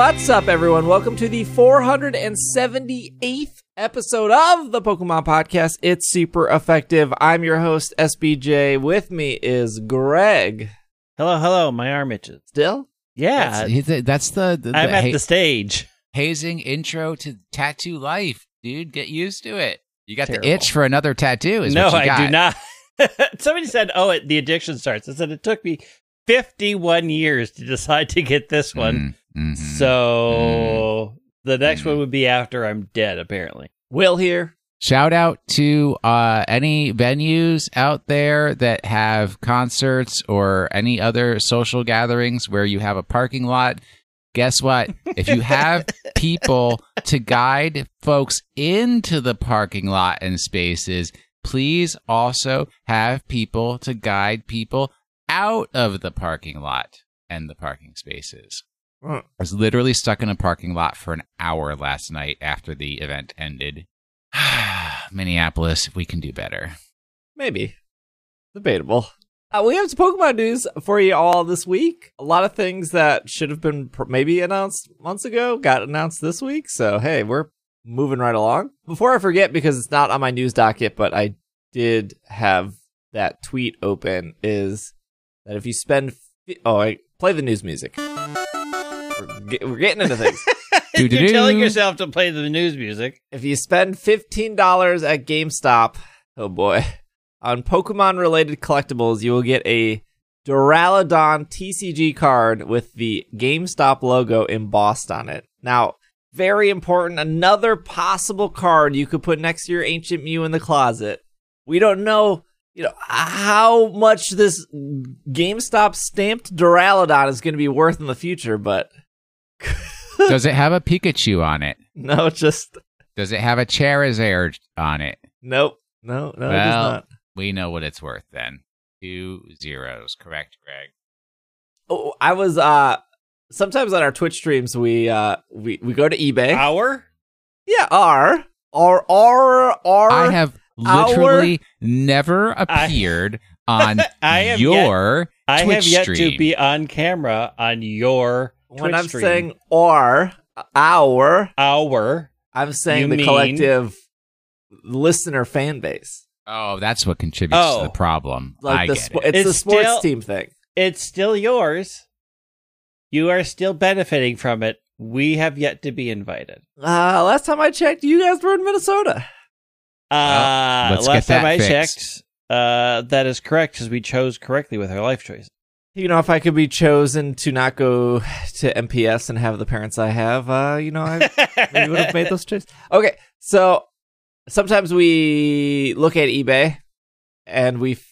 What's up, everyone? Welcome to the 478th episode of the Pokemon Podcast. It's super effective. I'm your host, SBJ. With me is Greg. Hello, hello. My arm itches. Still? Yeah, That's, he's the- that's the, the, I'm at ha- the stage. hazing intro to tattoo life, dude. Get used to it. You got Terrible. the itch for another tattoo. Is No, what you I do not. Somebody said, "Oh, it, the addiction starts." I said it took me 51 years to decide to get this one. Mm. Mm, mhm. So the next Mm. one would be after I'm dead. Apparently, Will here. Shout out to uh, any venues out there that have concerts or any other social gatherings where you have a parking lot. Guess what? If you have people to guide folks into the parking lot and spaces, please also have people to guide people out of the parking lot and the parking spaces. I was literally stuck in a parking lot for an hour last night after the event ended. Minneapolis, we can do better. Maybe. Debatable. Uh, we have some Pokemon news for you all this week. A lot of things that should have been pr- maybe announced months ago got announced this week. So, hey, we're moving right along. Before I forget, because it's not on my news docket, but I did have that tweet open, is that if you spend. Fi- oh, I play the news music. We're, get- we're getting into things. you're telling yourself to play the news music. If you spend $15 at GameStop, oh boy, on Pokemon related collectibles, you will get a Duraludon TCG card with the GameStop logo embossed on it. Now, very important, another possible card you could put next to your Ancient Mew in the closet. We don't know, you know, how much this GameStop stamped Duraludon is going to be worth in the future, but Does it have a Pikachu on it? no, just Does it have a Charizard on it? nope. No, no, it does Well, not. We know what it's worth then. Two zeros, correct, Greg? Oh, I was uh sometimes on our Twitch streams we uh we, we go to eBay. Hour? yeah, R R R R I have our- literally never appeared on I have your I Twitch have yet stream. to be on camera on your when I'm stream. saying R our our, I'm saying the mean- collective listener fan base. Oh, that's what contributes Oh. to the problem. I Like the get spo- it. it's, the sports still- team thing. It's still yours. You are still benefiting from it. We have yet to be invited. Uh last time I checked you guys were in Minnesota. Uh, let's last time I fixed. checked, uh, that is correct because we chose correctly with our life choice. You know, if I could be chosen to not go to MPS and have the parents I have, uh, you know, I maybe would have made those choices. Okay, so sometimes we look at eBay and we f-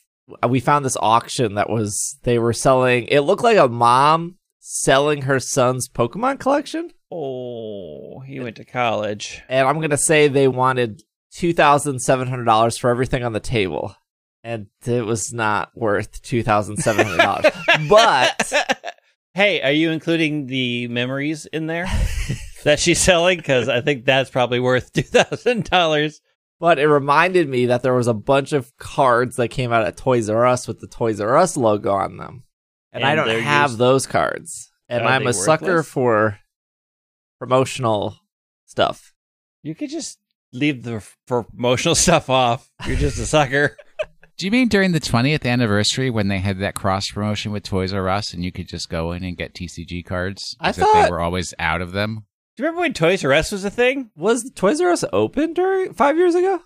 we found this auction that was they were selling. It looked like a mom selling her son's Pokemon collection, Oh, he went to college. and I'm gonna say they wanted two thousand seven hundred dollars for everything on the table, and it was not worth two thousand seven hundred dollars. but hey, are you including the memories in there that she's selling? Because I think that's probably worth two thousand dollars. But it reminded me that there was a bunch of cards that came out at Toys R Us with the Toys R Us logo on them. And, I don't have used- those cards. And Are I'm a sucker for promotional stuff. You could just leave the promotional stuff off. You're just a sucker. Do you mean during the 20th anniversary when they had that cross promotion with Toys R Us and you could just go in and get TCG cards? I as thought- they were always out of them. Do you remember when Toys R Us was a thing? Was Toys R Us open during five years ago?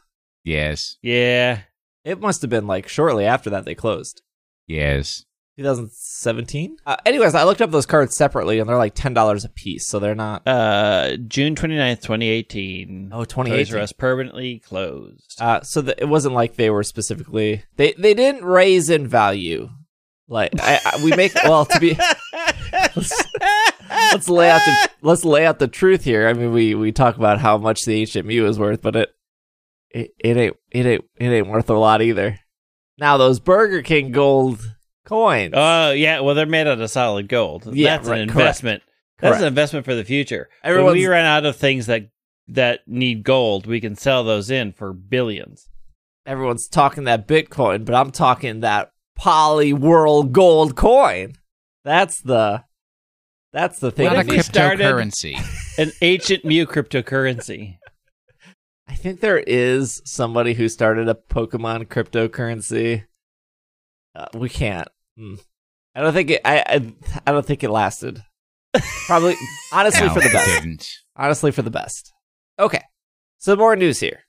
Yes, Yeah. It must have been like shortly after that they closed. yes. 2017? Uh, anyways, I looked up those cards separately and they're like $10 a piece. So they're not. Uh, June 29th, 2018. Oh, Toys 2018. R Us permanently closed. Uh, so the, it wasn't like they were specifically. They, they didn't raise in value. Like, I, I, we make. Well, to be. let's lay out the let's lay out the truth here. I mean, we we talk about how much the ancient Mew is worth, but it it, it ain't it ain't it ain't worth a lot either. Now those Burger King gold coins. Oh yeah, well they're made out of solid gold. Yeah, That's right, an correct. investment. That's Correct. an investment for the future. when we run out of things that that need gold, we can sell those in for billions. Everyone's talking that Bitcoin, but I'm talking that Poly World Gold coin. That's the That's the thing. Not What a if he started- cryptocurrency. An ancient Mew cryptocurrency. I think there is somebody who started a Pokemon cryptocurrency. Uh, we can't. Hmm. I don't think it. I, I. I don't think it lasted. Probably, honestly, No, for the best. didn't. Honestly, for the best. Okay, some more news here.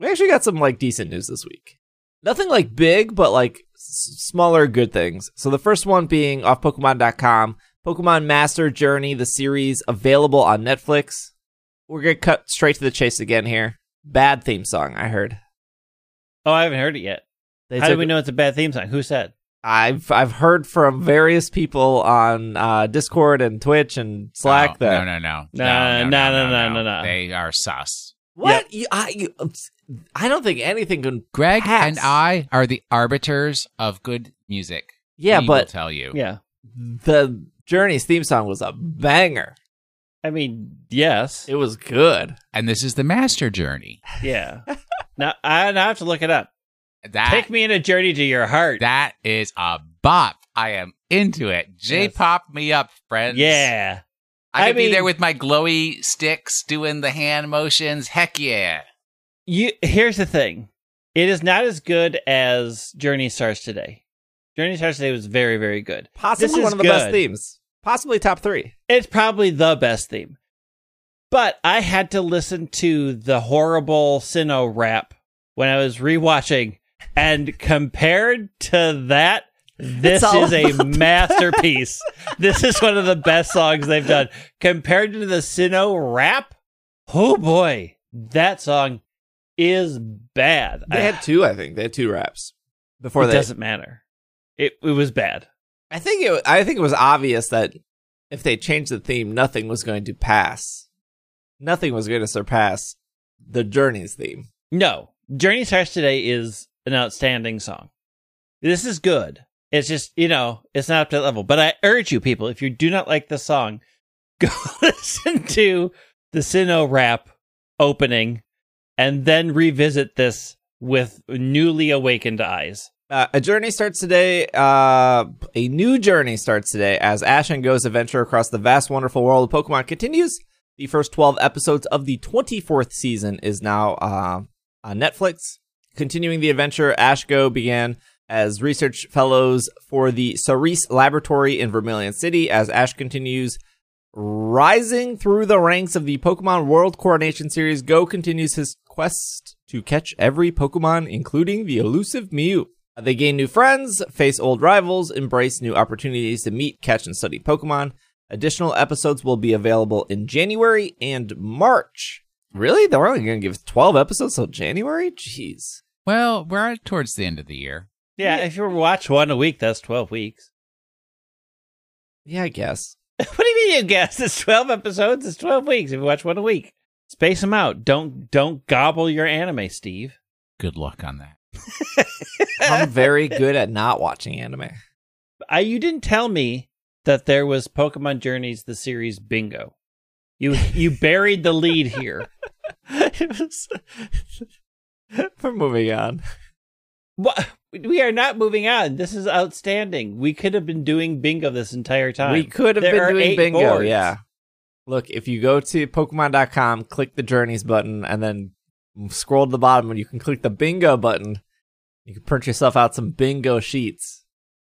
We actually got some like decent news this week. Nothing like big, but like s- smaller good things. So the first one being off Pokemon.com, Pokemon Master Journey, the series available on Netflix. We're gonna cut straight to the chase again here. Bad theme song, I heard. Oh, I haven't heard it yet. They How do we know it's a bad theme song? Who said? I've I've heard from various people on uh, Discord and Twitch and Slack Oh, that no, no, no, no no, no no no nah, nah. They are sus. what you, I you, I don't think anything can. Greg Pass. and I are the arbiters of good music. Yeah, We will but tell you. Yeah. the Journey's theme song was a banger. I mean, yes. It was good. And this is the master journey. Yeah. now, I, now I have to look it up. That Take me in a journey to your heart. that is a bop. I am into it. J Yes. pop me up, friends. yeah. I I could be there with my glowy sticks doing the hand motions. Heck yeah. You here's the thing. It is not as good as Journey Starts Today. Journey Starts Today was very, very good. Possibly This is one of the best themes. Possibly top three. It's probably the best theme. But I had to listen to the horrible Sinnoh rap when I was rewatching, and compared to that, this is a masterpiece. this is one of the best songs they've done. Compared to the Sinnoh rap, oh boy, that song is bad. They had two, I think. They had two raps before it they. doesn't matter. It it was bad. I think it. I think it was obvious that if they changed the theme, nothing was going to pass. Nothing was going to surpass the Journey's theme. No, Journey Starts Today is an outstanding song. This is good. It's just, you know, it's not up to that level. But I urge you, people, if you do not like the song, go listen to the Sinnoh rap opening and then revisit this with newly awakened eyes. Uh, a journey starts today. Uh, a new journey starts today as Ash and Go's adventure across the vast, wonderful world of Pokemon continues. The first 12 episodes of the 24th season is now uh, on Netflix. Continuing the adventure, Ash Go began as research fellows for the Cerise Laboratory in Vermilion City as Ash continues rising through the ranks of the Pokemon World Coronation Series. Go continues his quest to catch every Pokemon, including the elusive Mew. Uh, they gain new friends, face old rivals, embrace new opportunities to meet, catch, and study Pokemon. Additional episodes will be available in January and March. Really? They're only going to give 12 episodes till January? Jeez. Well, we're at- towards the end of the year. Yeah, if you watch one a week, that's 12 weeks. Yeah, I guess. what do you mean you guess? It's 12 episodes, it's 12 weeks if you watch one a week. Space them out. Don't don't gobble your anime, Steve. Good luck on that. I'm very good at not watching anime. I you didn't tell me that there was Pokemon Journeys the series bingo. You you buried the lead here. it was. We're moving on. What? We are not moving on. This is outstanding. We could have been doing bingo this entire time. We could have There been doing bingo. boards. Yeah. Look, if you go to Pokemon.com, click the Journeys button, and then scroll to the bottom, and you can click the bingo button. You can print yourself out some bingo sheets.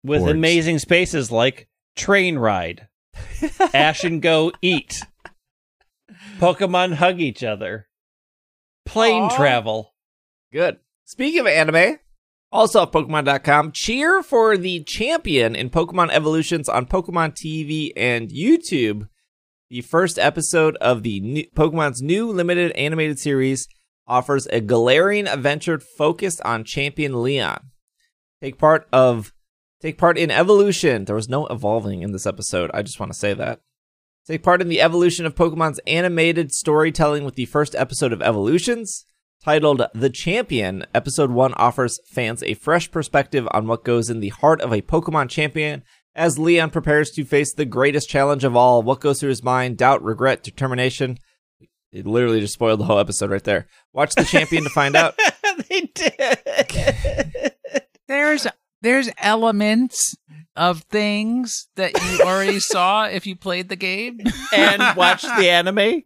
with boards. amazing spaces like train ride, Ash and Go eat, Pokemon hug each other, plane Aw. travel. Good. Speaking of anime, also at Pokemon.com, cheer for the champion in Pokemon Evolutions on Pokemon TV and YouTube. The first episode of the new, Pokemon's new limited animated series offers a Galarian adventure focused on champion Leon. Take part of take part in evolution. There was no evolving in this episode. I just want to say that. Take part in the evolution of Pokemon's animated storytelling with the first episode of Evolutions. Titled The Champion, Episode 1 offers fans a fresh perspective on what goes in the heart of a Pokemon champion as Leon prepares to face the greatest challenge of all. What goes through his mind? Doubt, regret, determination. It literally just spoiled the whole episode right there. Watch The Champion to find out. they did. There's there's elements of things that you already saw if you played the game. and watched the anime.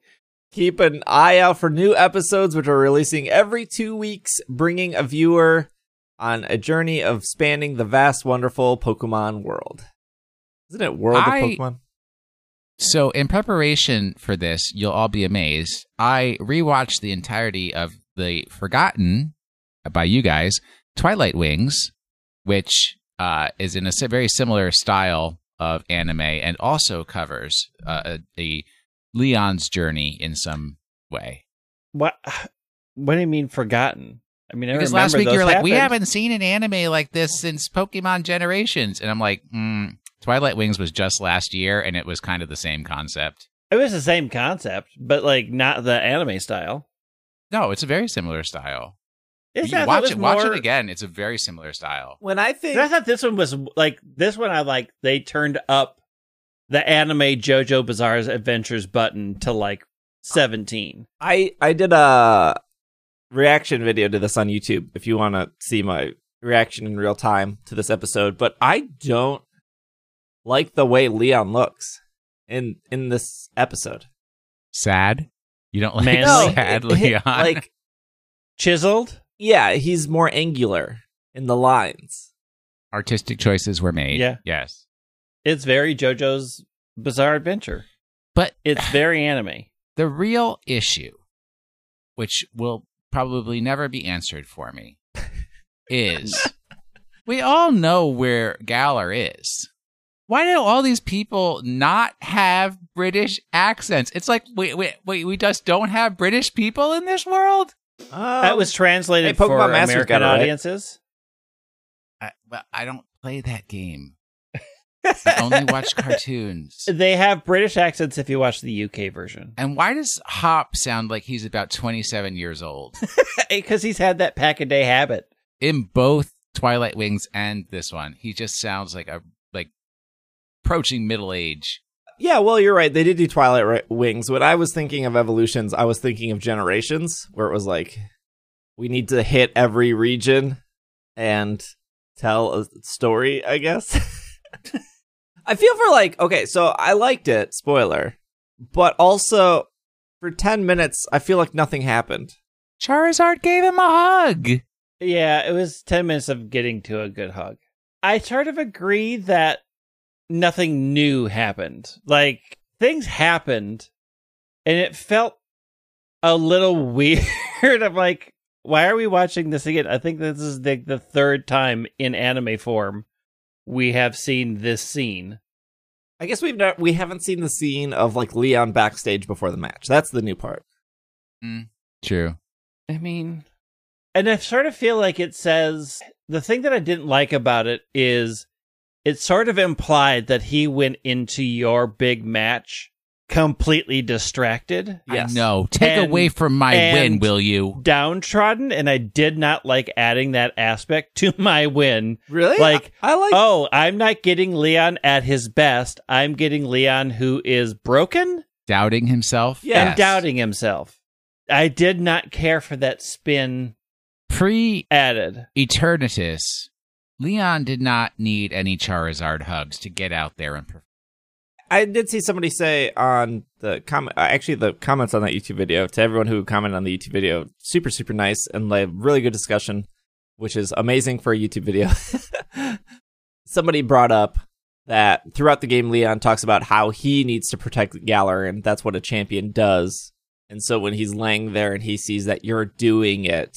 Keep an eye out for new episodes, which are releasing every two weeks, bringing a viewer on a journey of spanning the vast, wonderful Pokemon world. Isn't it World I- of Pokemon? So, in preparation for this, you'll all be amazed. I rewatched the entirety of the Forgotten by you guys, Twilight Wings, which uh, is in a very similar style of anime and also covers uh, a, a Leon's journey in some way. What? What do you mean forgotten? I mean, I Because remember last week you were like, "We haven't seen an anime like this since Pokemon Generations," and I'm like, mm, "Twilight Wings was just last year, and it was kind of the same concept." It was the same concept, but like not the anime style. No, it's a very similar style. Is You that- can that watch was it. Watch it again. It's a very similar style. When I think I thought this one was like this one. I like they turned up the anime JoJo Bizarre's Adventures button to like seventeen. I I did a reaction video to this on YouTube if you want to see my reaction in real time to this episode, but I don't like the way Leon looks in in this episode. Sad. You don't like Manly? sad it- it- Leon? like Chiseled. yeah, he's more angular in the lines. artistic choices were made. Yeah. Yes. It's very JoJo's Bizarre Adventure. But It's very anime. the real issue, which will probably never be answered for me, is we all know where Galar is. Why do all these people not have British accents? It's like we we we, we just don't have British people in this world. Oh. that was translated hey, Pokemon for Masters American got right. audiences. I, well, I don't play that game. I only watch cartoons. They have British accents if you watch the UK version, And why does Hop sound like he's about 27 years old? because he's had that pack a day habit. In both Twilight Wings and this one, he just sounds like a like approaching middle age. Yeah, well, you're right. They did do Twilight Ri- Wings. When I was thinking of evolutions, I was thinking of generations, where it was like we need to hit every region and tell a story. I guess. I feel for like okay, so I liked it. Spoiler, but also for ten minutes, I feel like nothing happened. Charizard gave him a hug. Yeah, it was 10 minutes of getting to a good hug. I sort of agree that nothing new happened. Like, things happened, and it felt a little weird. I'm like, why are we watching this again? I think this is the, the third time in anime form we have seen this scene. I guess we've not, we haven't seen the scene of like Leon backstage before the match. That's the new part. Mm. True. I mean, and I sort of feel like it says the thing that I didn't like about it is it sort of implied that he went into your big match completely distracted, Yes. I know. Take And- away from my win, will you? downtrodden, and I did not like adding that aspect to my win. Really? Like, I, I like. Oh, I'm not getting Leon at his best. I'm getting Leon who is broken Doubting himself. Yeah. and doubting himself. I did not care for that spin Pre added. Eternatus, Leon did not need any Charizard hugs to get out there and perform. I did see somebody say on the comment, uh, actually the comments on that YouTube video to everyone who commented on the YouTube video, super super nice and like really good discussion, which is amazing for a YouTube video. somebody brought up that throughout the game, Leon talks about how he needs to protect Galar, and that's what a champion does. And so when he's laying there and he sees that you're doing it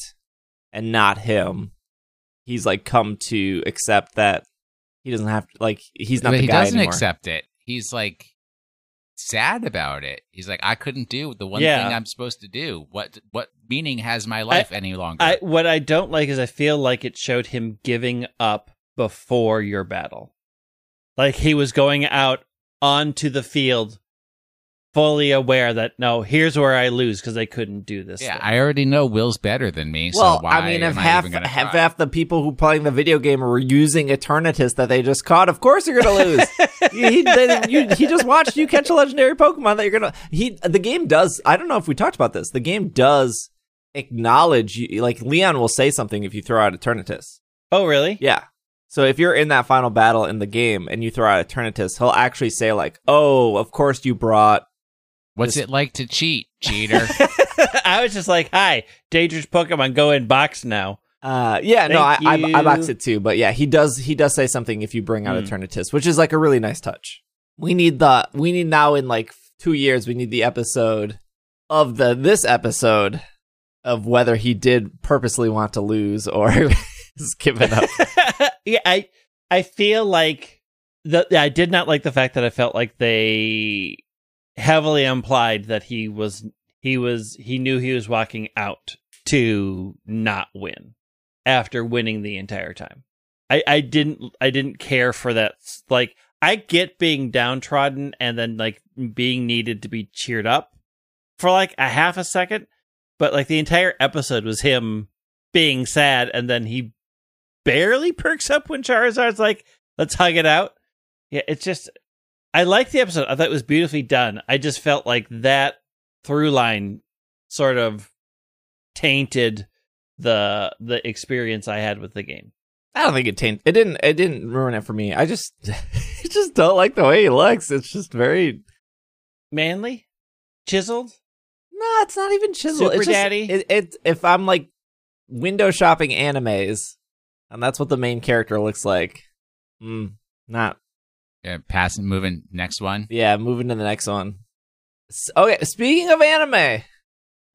and not him, he's like come to accept that he doesn't have to like he's not but the he guy doesn't anymore. accept it. He's like sad about it. He's like, I couldn't do the one Yeah. thing I'm supposed to do. What what meaning has my life any longer? I what I don't like is I feel like it showed him giving up before your battle. Like he was going out onto the field fully aware that no, here's where I lose because I couldn't do this. yeah, thing. I already know Will's better than me. Well, so why I mean, if am I half even half, half the people who playing the video game were using Eternatus that they just caught, of course you're gonna lose. he, they, you, he just watched you catch a legendary Pokemon that you're gonna. He the game does. I don't know if we talked about this. The game does acknowledge you. Like Leon will say something if you throw out Eternatus. oh really? Yeah. So if you're in that final battle in the game and you throw out Eternatus, he'll actually say like, "Oh, of course you brought." What's This- it like to cheat, cheater? I was just like, "Hi, dangerous Pokemon, go in box now." Uh, yeah, no, I, I I box it too, but yeah, he does he does say something if you bring out Hmm. Eternatus, which is like a really nice touch. We need the we need now in like two years we need the episode of the this episode of whether he did purposely want to lose or is giving up. yeah, I I feel like the I did not like the fact that I felt like they heavily implied that he was he was he knew he was walking out to not win after winning the entire time. I I didn't I didn't care for that like I get being downtrodden and then like being needed to be cheered up for like a half a second, but like the entire episode was him being sad and then he barely perks up when Charizard's like, let's hug it out. Yeah, it's just I like the episode. I thought it was beautifully done. I just felt like that through line sort of tainted the the experience I had with the game. I don't think it taint it didn't it didn't ruin it for me. I just I just don't like the way he looks. It's just very Manly? Chiseled? no, it's not even chiseled. Super it's just, daddy? It, it if I'm like window shopping animes, and that's what the main character looks like. Mm, not yeah, passing, moving. Next one. yeah. Moving to the next one. S- Okay, speaking of anime,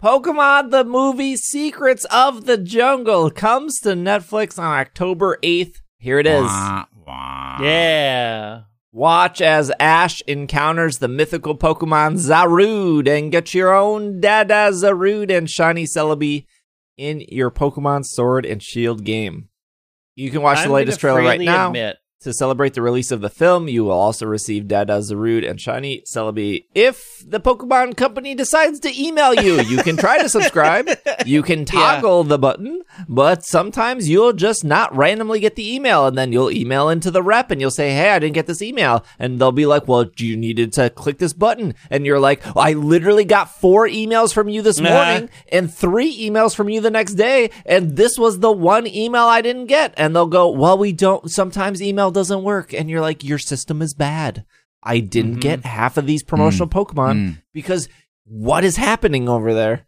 Pokemon the movie Secrets of the Jungle comes to Netflix on October eighth. Here it is. Wah, wah. Yeah. Watch as Ash encounters the mythical Pokemon Zarude and get your own Dada Zarude and Shiny Celebi in your Pokemon Sword and Shield game. You can watch I'm the latest trailer right now. Admit, To celebrate the release of the film, you will also receive Dada Zarude and Shiny Celebi if the Pokemon Company decides to email you. You can try to subscribe. You can toggle the button, but sometimes you'll just not randomly get the email and then you'll email into the rep and you'll say, Hey, I didn't get this email. And they'll be like, Well, you needed to click this button. And you're like, oh, I literally got four emails from you this morning and three emails from you the next day. And this was the one email I didn't get. And they'll go, Well, we don't, sometimes email doesn't work. And you're like, Your system is bad. I didn't Mhm. get half of these promotional Pokemon Mm. because what is happening over there?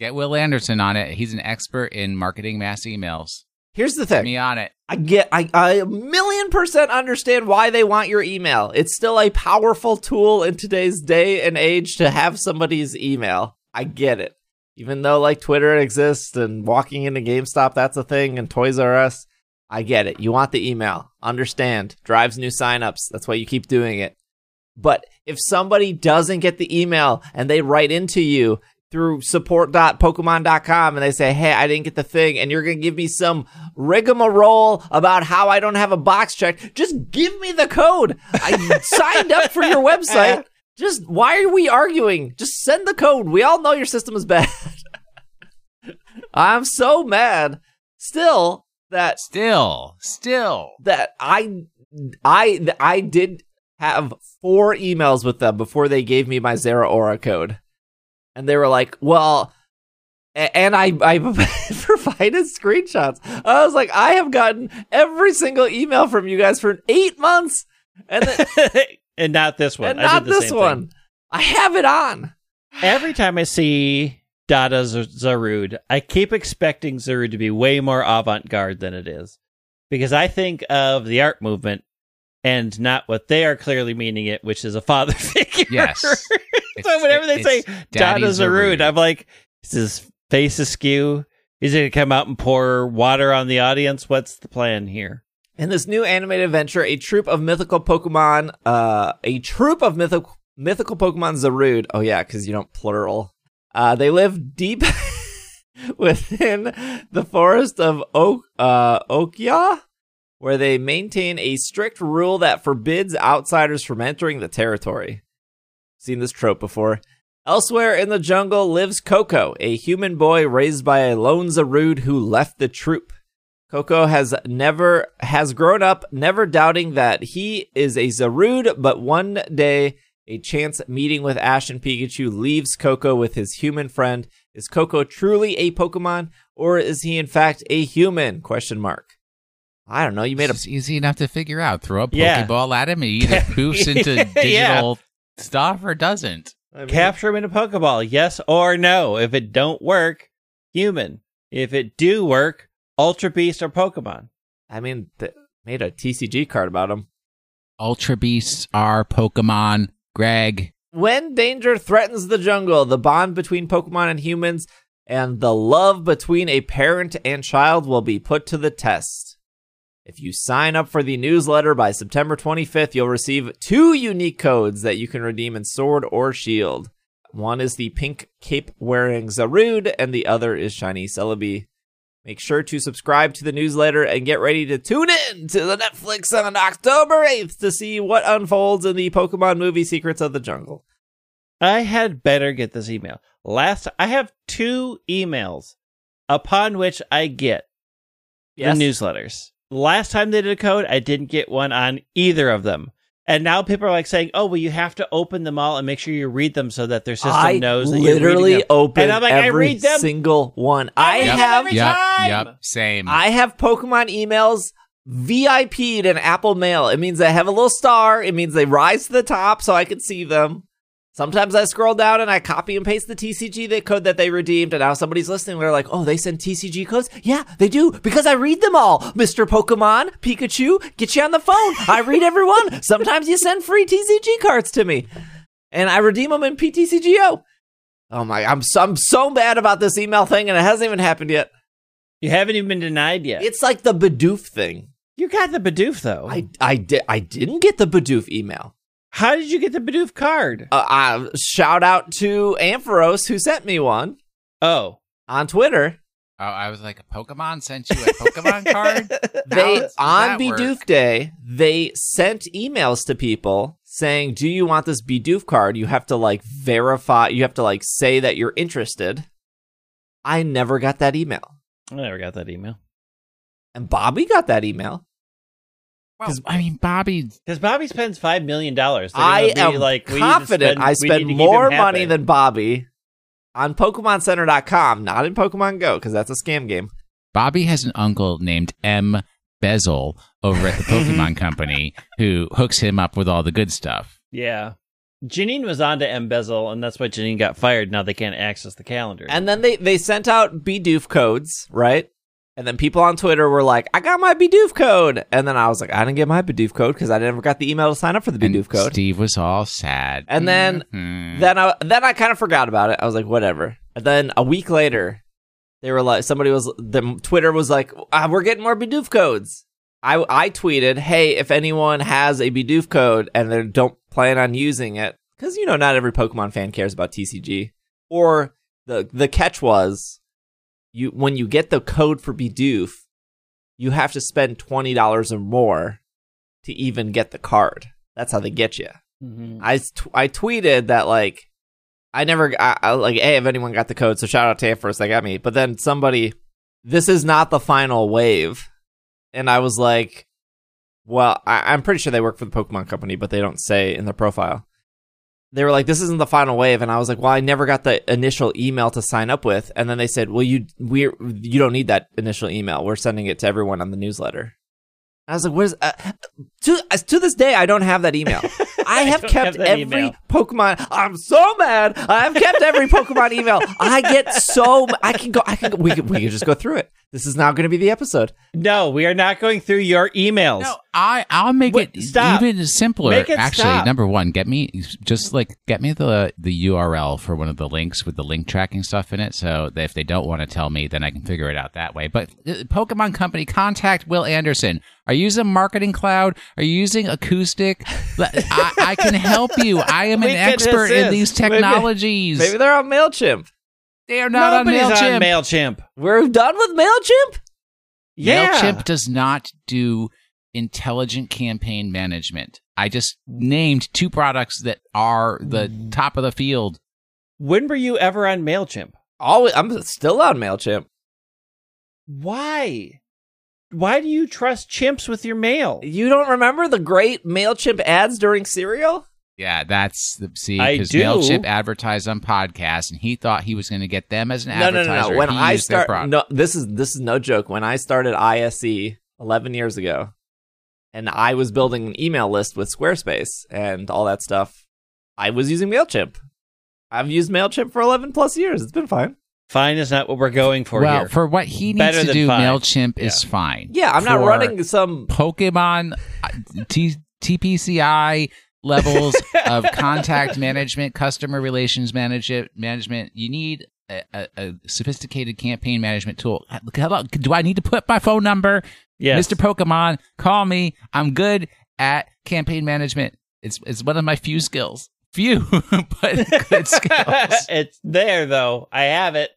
Get Will Anderson on it. He's an expert in marketing mass emails. Here's the Get thing. me on it. I get I, I a million percent understand why they want your email. It's still a powerful tool in today's day and age to have somebody's email. I get it. Even though like Twitter exists and walking into GameStop that's a thing and Toys R Us, I get it. You want the email. Understand. Drives new signups. That's why you keep doing it. But if somebody doesn't get the email and they write into you through support.pokemon.com and they say, Hey, I didn't get the thing, and you're going to give me some rigmarole about how I don't have a box check, just give me the code. I signed up for your website. Just why are we arguing? Just send the code. We all know your system is bad. I'm so mad still that Still, still. that I I I did have four emails with them before they gave me my Zeraora code, and they were like, "Well." And I, I provided screenshots. I was like, I have gotten every single email from you guys for eight months, and, then, and not this one. and I did not the this same one. thing. I have it on. Every time I see Dada Z- Zarude, I keep expecting Zarude to be way more avant garde than it is. Because I think of the art movement and not what they are clearly meaning it, which is a father figure. Yes. so It's- whenever they say Daddy Dada Zarude, Zarude. I'm like, is his face askew? Is he going to come out and pour water on the audience? What's the plan here? In this new animated adventure, a troop of mythical Pokemon, uh, a troop of mythical mythical Pokemon Zarude. Oh yeah, because you don't plural. Uh, they live deep within the forest of Oak, uh, where they maintain a strict rule that forbids outsiders from entering the territory. Seen this trope before. Elsewhere in the jungle lives Coco, a human boy raised by a lone Zarude who left the troop. Coco has never has grown up never doubting that he is a Zarude, but one day a chance meeting with Ash and Pikachu leaves Coco with his human friend. Is Coco truly a Pokemon or is he in fact a human? Question mark. I don't know. You made a It's easy enough to figure out. Throw a Yeah. Pokeball at him, and he either poofs into Yeah. digital stuff or doesn't. I mean, Capture him in a Pokeball, yes or no. If it don't work, human. If it do work, Ultra Beast or Pokemon. I mean, th- made a TCG card about him. Ultra Beasts are Pokemon. Greg, When danger threatens the jungle, the bond between Pokemon and humans and the love between a parent and child will be put to the test. If you sign up for the newsletter by September 25th, you'll receive two unique codes that you can redeem in Sword or Shield. One is the pink cape wearing Zarude, and the other is Shiny Celebi. Make sure to subscribe to the newsletter and get ready to tune in to the Netflix on October 8th to see what unfolds in the Pokemon movie Secrets of the Jungle. I had better get this email. Last, I have two emails upon which I get Yes. the newsletters. Last time they did a code, I didn't get one on either of them. And now people are like saying, "Oh, well, you have to open them all and make sure you read them so that their system I knows that you're literally them." open And I'm like, I read them single one. I read them have every yep, time. yep, same. I have Pokemon emails VIP'd in Apple Mail. It means I have a little star. It means they rise to the top so I can see them. Sometimes I scroll down and I copy and paste the TCG that code that they redeemed, and now somebody's listening. They're like, "Oh, they send TCG codes? Yeah, they do because I read them all." Mister Pokemon, Pikachu, get you on the phone. I read everyone. Sometimes you send free TCG cards to me, and I redeem them in PTCGO. Oh my! I'm so, I'm so bad about this email thing, and it hasn't even happened yet. You haven't even been denied yet. It's like the Bidoof thing. you got the Bidoof though. I I did I didn't get the Bidoof email. How did you get the Bidoof card? Uh, uh, shout out to Ampharos who sent me one Oh, on Twitter. oh, I was like, a Pokemon sent you a Pokemon card? They on that work? Bidoof Day they sent emails to people saying, "Do you want this Bidoof card? You have to like verify. You have to like say that you're interested." I never got that email, I never got that email. and Bobby got that email. Well, I mean, Bobby, Because Bobby spends five million dollars. I am like, we need to confident spend- I spend need to keep more money happy. than Bobby on PokemonCenter.com, not in Pokemon Go, because that's a scam game. Bobby has an uncle named M. Bezel over at the Pokemon Company who hooks him up with all the good stuff. Yeah. Janine was on to Embezzle, and that's why Janine got fired. Now they can't access the calendar. And then they, they sent out Bidoof codes, right? And then people on Twitter were like, I got my Bidoof code. And then I was like, I didn't get my Bidoof code because I never got the email to sign up for the And code. Steve was all sad. And then- Mhm. Then I then I kind of forgot about it. I was like, whatever. And then a week later, they were like, somebody was the Twitter was like, ah, we're getting more Bidoof codes. I I tweeted, hey, if anyone has a Bidoof code and they don't plan on using it, because you know not every Pokemon fan cares about TCG. Or the the catch was, you when you get the code for Bidoof, you have to spend twenty dollars or more to even get the card. That's how they get you. Mhm. I t- I tweeted that like I never I, I, like hey if anyone got the code so shout out to first they got me but then somebody this is not the final wave and I was like well I, I'm pretty sure they work for the Pokemon company but they don't say in their profile they were like this isn't the final wave and I was like well I never got the initial email to sign up with and then they said well you we you don't need that initial email we're sending it to everyone on the newsletter I was like, "What is?" Uh, to to this day, I don't have that email. I have don't kept have every email. Pokemon. I'm so mad. I have kept every Pokemon email. I get so. I can go. I can. Go, we can. We can just go through it. This is not going to be the episode. No, we are not going through your emails. No, I I'll make Wait, it stop. even simpler. Make it Actually, stop. number one, get me just like get me the the URL for one of the links with the link tracking stuff in it, so that if they don't want to tell me, then I can figure it out that way. But uh, Pokemon Company, contact Will Anderson. Are you using Marketing Cloud? Are you using Acoustic? I, I can help you. I am an We can expert in assist. these Maybe- technologies. Maybe they're on Mailchimp. They are not Nobody's on Mailchimp. on Mailchimp. We're done with Mailchimp. Yeah, MailChimp does not do intelligent campaign management. I just named two products that are the top of the field. When were you ever on Mailchimp? Always. I'm still on Mailchimp. Why? Why do you trust chimps with your mail? You don't remember the great Mailchimp ads during cereal? Yeah, that's the see because. Mailchimp advertised on podcasts, and he thought he was going to get them as an No, no, advertiser. no, no. When He I used start, no, this is this is no joke. When I started ISE 11 years ago. And I was building an email list with Squarespace and all that stuff. I was using MailChimp. I've used MailChimp for 11 plus years. It's been fine. Fine is not what we're going for well, here. for what he needs Better to do, fine. Mailchimp is fine. Yeah, I'm not running some. Pokemon uh, T- TPCI levels of contact management, customer relations management. Management. You need a, a, a sophisticated campaign management tool. Uh, Hello, do I need to put my phone number? yes. Mr. Pokemon, call me. I'm good at campaign management. It's it's one of my few skills. Few, but good skills. it's there though. I have it.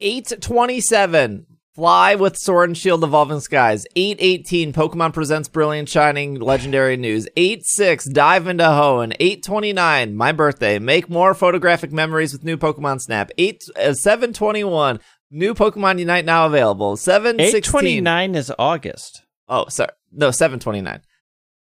827. Fly with Sword and Shield Evolving Skies. 818. Pokemon Presents Brilliant Shining Legendary News. 86. Dive into Hoenn. 829. My birthday. Make more photographic memories with new Pokemon Snap. 8 uh, 721. New Pokemon Unite now available. 716. Eight twenty nine is August. Oh, sorry. No, 729.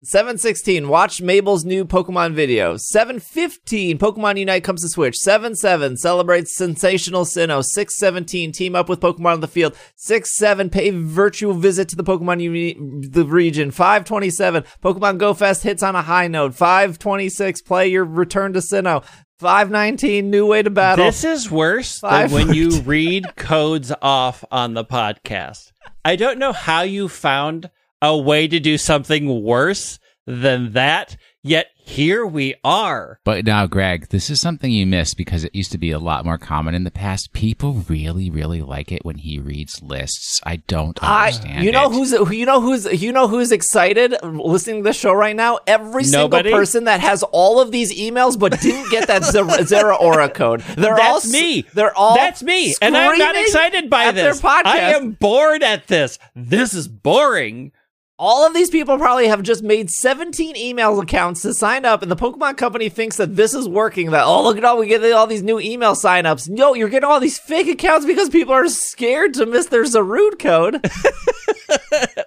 716, watch Mabel's new Pokemon video. 715, Pokemon Unite comes to Switch. 77, celebrates Sensational Sinnoh. 617, team up with Pokemon on the field. 67, pay virtual visit to the Pokemon uni- the region. 527, Pokemon Go Fest hits on a high note. 526, play your return to Sinnoh. 519, new way to battle. This is worse than when you read codes off on the podcast. I don't know how you found a way to do something worse than that, yet here we are. But now, Greg, this is something you missed because it used to be a lot more common in the past. People really, really like it when he reads lists. I don't I, understand. you know it. who's you know who's you know who's excited listening to the show right now? Every single person that has all of these emails but didn't get that Zer- Zeraora code. They're That's s- me. They're all That's me. And I'm not excited by this. Their podcast. I am bored at this. This is boring. All of these people probably have just made 17 email accounts to sign up, and the Pokemon Company thinks that this is working. That oh look at all we get all these new email signups. No, you're getting all these fake accounts because people are scared to miss their Zarude code.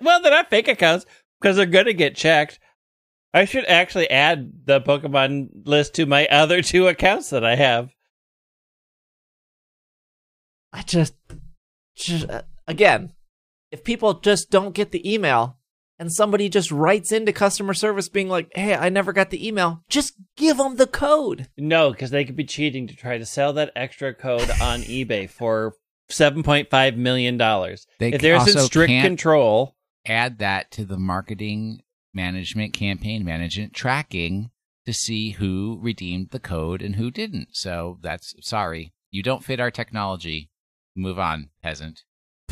Well, they're not fake accounts because they're going to get checked. I should actually add the Pokemon list to my other two accounts that I have. I just, just uh, again, if people just don't get the email and somebody just writes into customer service being like, "Hey, I never got the email," just give them the code. No, because they could be cheating to try to sell that extra code on eBay for seven point five million dollars. They If there isn't strict can't control, add that to the marketing management, campaign management tracking to see who redeemed the code and who didn't. So that's sorry, you don't fit our technology. Move on, peasant.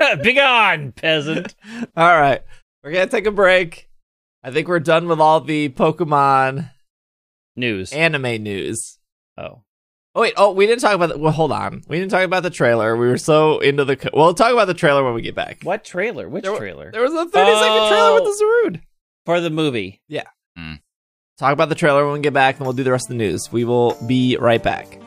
big on peasant. All right, we're gonna take a break. I think we're done with all the Pokemon News. anime news. oh, Oh wait, oh we didn't talk about the. Well, hold on, we didn't talk about the trailer. We were so into the. Co- we'll talk about the trailer when we get back. what trailer? Which There trailer? There was a 30 second trailer with Oh. the Zarude. For the movie. Yeah. Hmm. Talk about the trailer when we get back, and we'll do the rest of the news. We will be right back.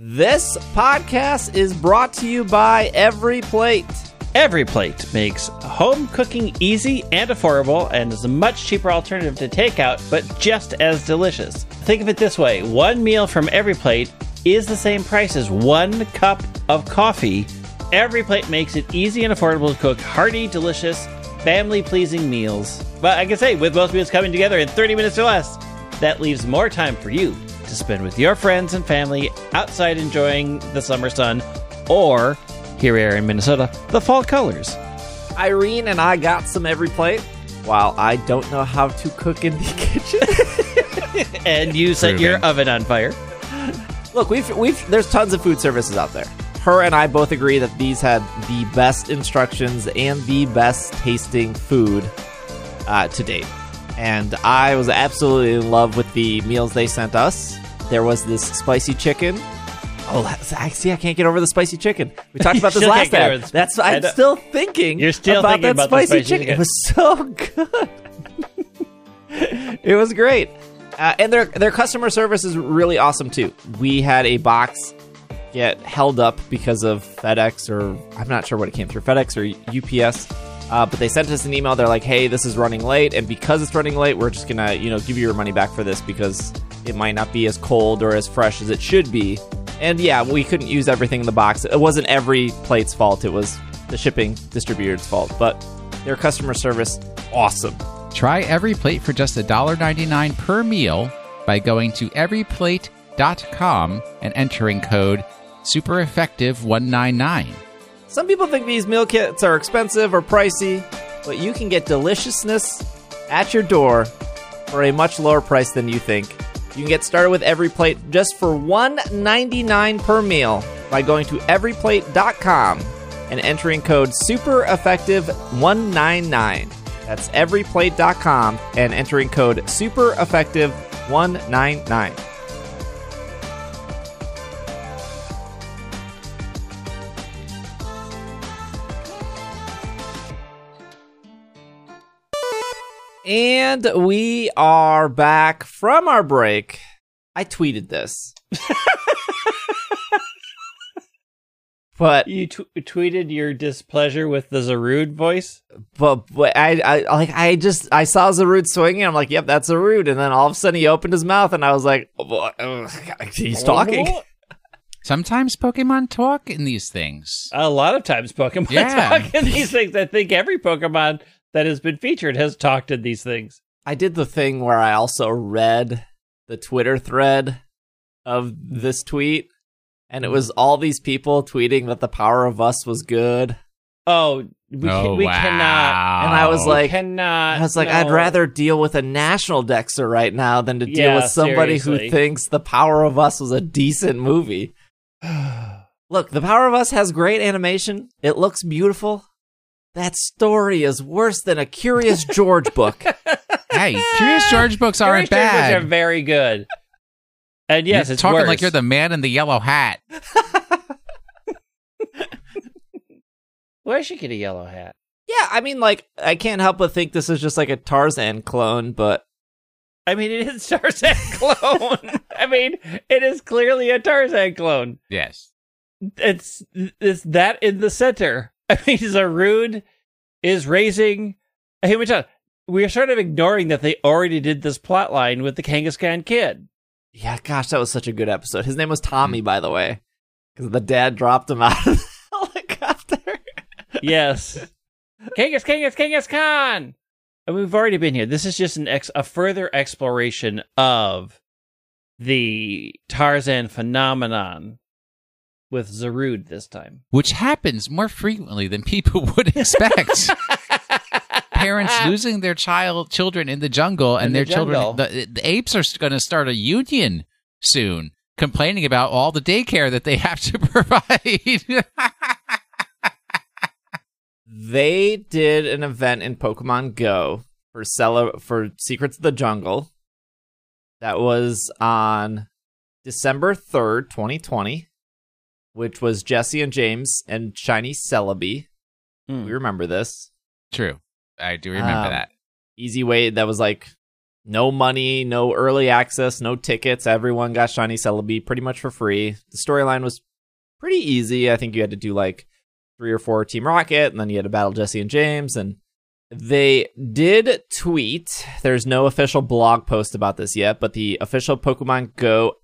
This podcast is brought to you by Every Plate. Every plate makes home cooking easy and affordable and is a much cheaper alternative to takeout, but just as delicious. Think of it this way one meal from every plate is the same price as one cup of coffee. Every plate makes it easy and affordable to cook hearty, delicious, family pleasing meals. But I can say, with most meals coming together in 30 minutes or less, that leaves more time for you to spend with your friends and family outside enjoying the summer sun or here we are in Minnesota, the fall colors. Irene and I got some Every Plate. While I don't know how to cook in the kitchen. And you set your oven on fire. Look, we've we've there's tons of food services out there. Her and I both agree that these had the best instructions and the best tasting food uh, to date. And I was absolutely in love with the meals they sent us. There was this spicy chicken. Oh, see. I can't get over the spicy chicken. We talked about this last time. the- That's I'm still thinking. You're still about thinking that about spicy, spicy chicken. chicken. It was so good. it was great, uh, and their their customer service is really awesome too. We had a box get held up because of FedEx or I'm not sure what it came through FedEx or UPS. Uh, but they sent us an email. They're like, "Hey, this is running late, and because it's running late, we're just gonna, you know, give you your money back for this because it might not be as cold or as fresh as it should be." And yeah, we couldn't use everything in the box. It wasn't every plate's fault. It was the shipping distributor's fault. But their customer service, awesome. Try every plate for just $1.99 per meal by going to everyplate.com and entering code SuperEffective199. Some people think these meal kits are expensive or pricey, but you can get deliciousness at your door for a much lower price than you think. You can get started with EveryPlate just for $1.99 per meal by going to everyplate.com and entering code SuperEffective199. That's everyplate.com and entering code SuperEffective199. And we are back from our break. I tweeted this. but You t- tweeted your displeasure with the Zarude voice. but, but I, I like I just I saw Zarude swinging. I'm like, yep, that's Zarude. And then all of a sudden he opened his mouth, and I was like, oh, ugh, he's talking. Sometimes Pokemon talk in these things. A lot of times Pokemon Yeah. talk in these things. I think every Pokemon that has been featured has talked in these things. I did the thing where I also read the Twitter thread of this tweet, and it was mm. all these people tweeting that the power of us was good. Oh, we, oh, can, we wow. cannot. And I was we like- cannot. I was like, no. I'd rather deal with a national Dexter right now than to deal Yeah, with somebody seriously. who thinks The Power of Us was a decent movie. Look, The Power of Us has great animation. It looks beautiful. That story is worse than a Curious George book. hey, Curious George books aren't Curious George bad. are very good. And yes, you're it's talking worse. like you're the man in the yellow hat. Why should get a yellow hat? Yeah, I mean, like, I can't help but think this is just like a Tarzan clone, but I mean, it is Tarzan clone. I mean, it is clearly a Tarzan clone. Yes. It's it's that in the center. I mean, Zarude is raising a human child. We are sort of ignoring that they already did this plot line with the Kangaskhan kid. yeah, gosh, that was such a good episode. His name was hmm. Tommy, by the way, because the dad dropped him out of the helicopter. Yes, Kangas, Kangas, Kangaskhan. And we've already been here. This is just an ex- a further exploration of the Tarzan phenomenon with Zarude this time. Which happens more frequently than people would expect. Parents losing their child children in the jungle and their jungle. children the, the apes are going to start a union soon complaining about all the daycare that they have to provide. they did an event in Pokemon Go for cele- for Secrets of the Jungle. That was on December 3rd, 2020, which was Jesse and James and Shiny Celebi. Hmm. We remember this. True. I do remember Um, that. Easy way that was like no money, no early access, no tickets. Everyone got Shiny Celebi pretty much for free. The storyline was pretty easy. I think you had to do like three or four Team Rocket, and then you had to battle Jesse and James. And they did tweet. There's no official blog post about this yet, but the official Pokemon Go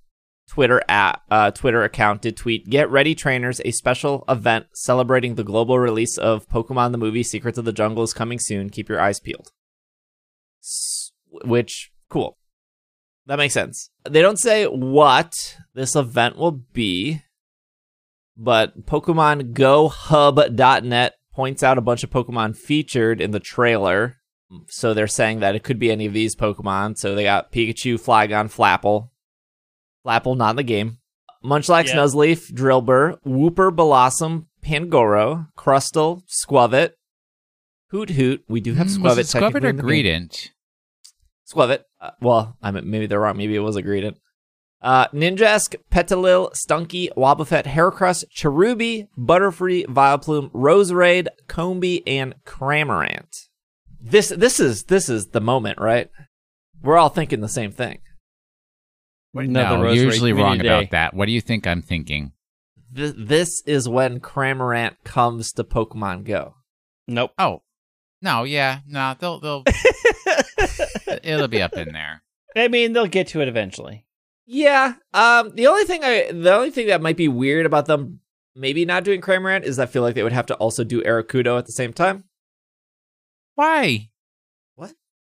Twitter app, uh, Twitter account did tweet: "Get ready, trainers! A special event celebrating the global release of Pokemon the movie Secrets of the Jungle is coming soon. Keep your eyes peeled." S- which cool. That makes sense. They don't say what this event will be, but PokemonGoHub.net points out a bunch of Pokemon featured in the trailer. So they're saying that it could be any of these Pokemon. So they got Pikachu, Flygon, Flapple. Flapple not in the game. Munchlax, Yeah. Nuzleaf, Drillbur, Wooper, Blossom, Pangoro, Crustle, Skwovet, Hoot Hoot. We do have Hmm, Skwovet. Skwovet or in the. Greedent? Skwovet. Uh, well, I mean, maybe they're wrong. Maybe it was a Greedent. Uh, Ninjask, Petilil, Stunky, Wobbuffet, Heracross, Cherubi, Butterfree, Vileplume, Roserade, Combee, and Cramorant. This this is this is the moment, right? We're all thinking the same thing. Another no, Roserade you're usually wrong Community about that. What do you think I'm thinking? Th- this is when Cramorant comes to Pokemon Go. Nope. Oh, no, yeah, no, they'll they'll it'll be up in there. I mean, they'll get to it eventually. Yeah. Um. The only thing I, the only thing that might be weird about them maybe not doing Cramorant is I feel like they would have to also do Arrokuda at the same time. Why?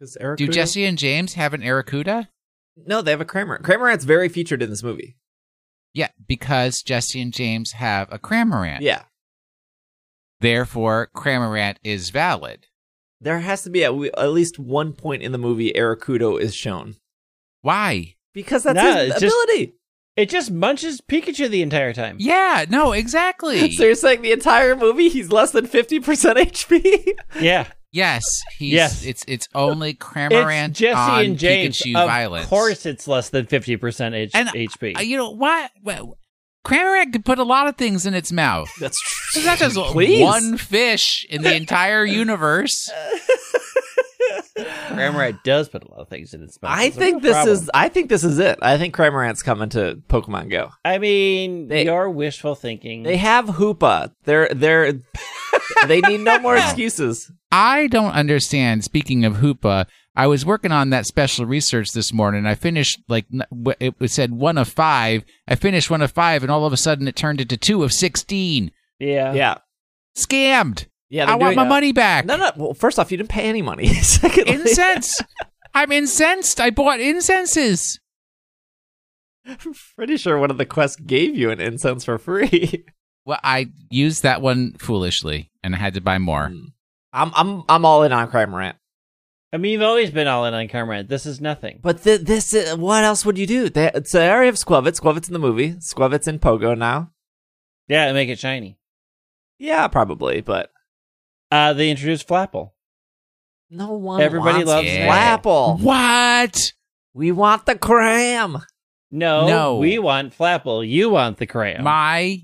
Because Arrokuda. Do Jesse and James have an Arrokuda? No, they have a Cramorant. Cramorant's very featured in this movie. Yeah, because Jesse and James have a Cramorant. Yeah. Therefore, Cramorant is valid. There has to be at, at least one point in the movie Arrokuda is shown Why? because that's Nah, his it's just- ability. It just munches Pikachu the entire time. Yeah, no, exactly. So you're saying the entire movie he's less than fifty percent HP? Yeah. Yes, he's Yes. it's it's only Cramorant It's Jesse on and James. Pikachu of violence. course, it's less than 50% H- And, HP. Uh, you know what? Well, Cramorant could put a lot of things in its mouth. That's It's not just Please. one fish in the entire universe. Cramorant does put a lot of things in its mouth. I It's think this problem. is. I think this is it. I think Cramorant's coming to Pokemon Go. I mean, They- you're wishful thinking. They have Hoopa. They're they're they need no more excuses. I don't understand. Speaking of Hoopa, I was working on that special research this morning. I finished like it said one of five. I finished one of five, and all of a sudden it turned into two of sixteen. yeah. Yeah, Scammed. yeah. I want my a- money back. No, no. Well, first off, you didn't pay any money. Secondly, Incense. I'm incensed. I bought incenses. I'm pretty sure one of the quests gave you an incense for free. Well, I used that one foolishly, and I had to buy more. Hmm. I'm I'm I'm all in on Cramorant. I mean, you've always been all in on Cramorant. This is nothing. But th- this, uh, what else would you do? They, so they already have Skwovet. Skwovet's in the movie. Skwovet's in Pogo now. Yeah, make it shiny. Yeah, probably, but Uh, they introduced Flapple. no one. Everybody wants loves Yeah. Flapple. What? We want the cram. No, No. we want Flapple. You want the cram. My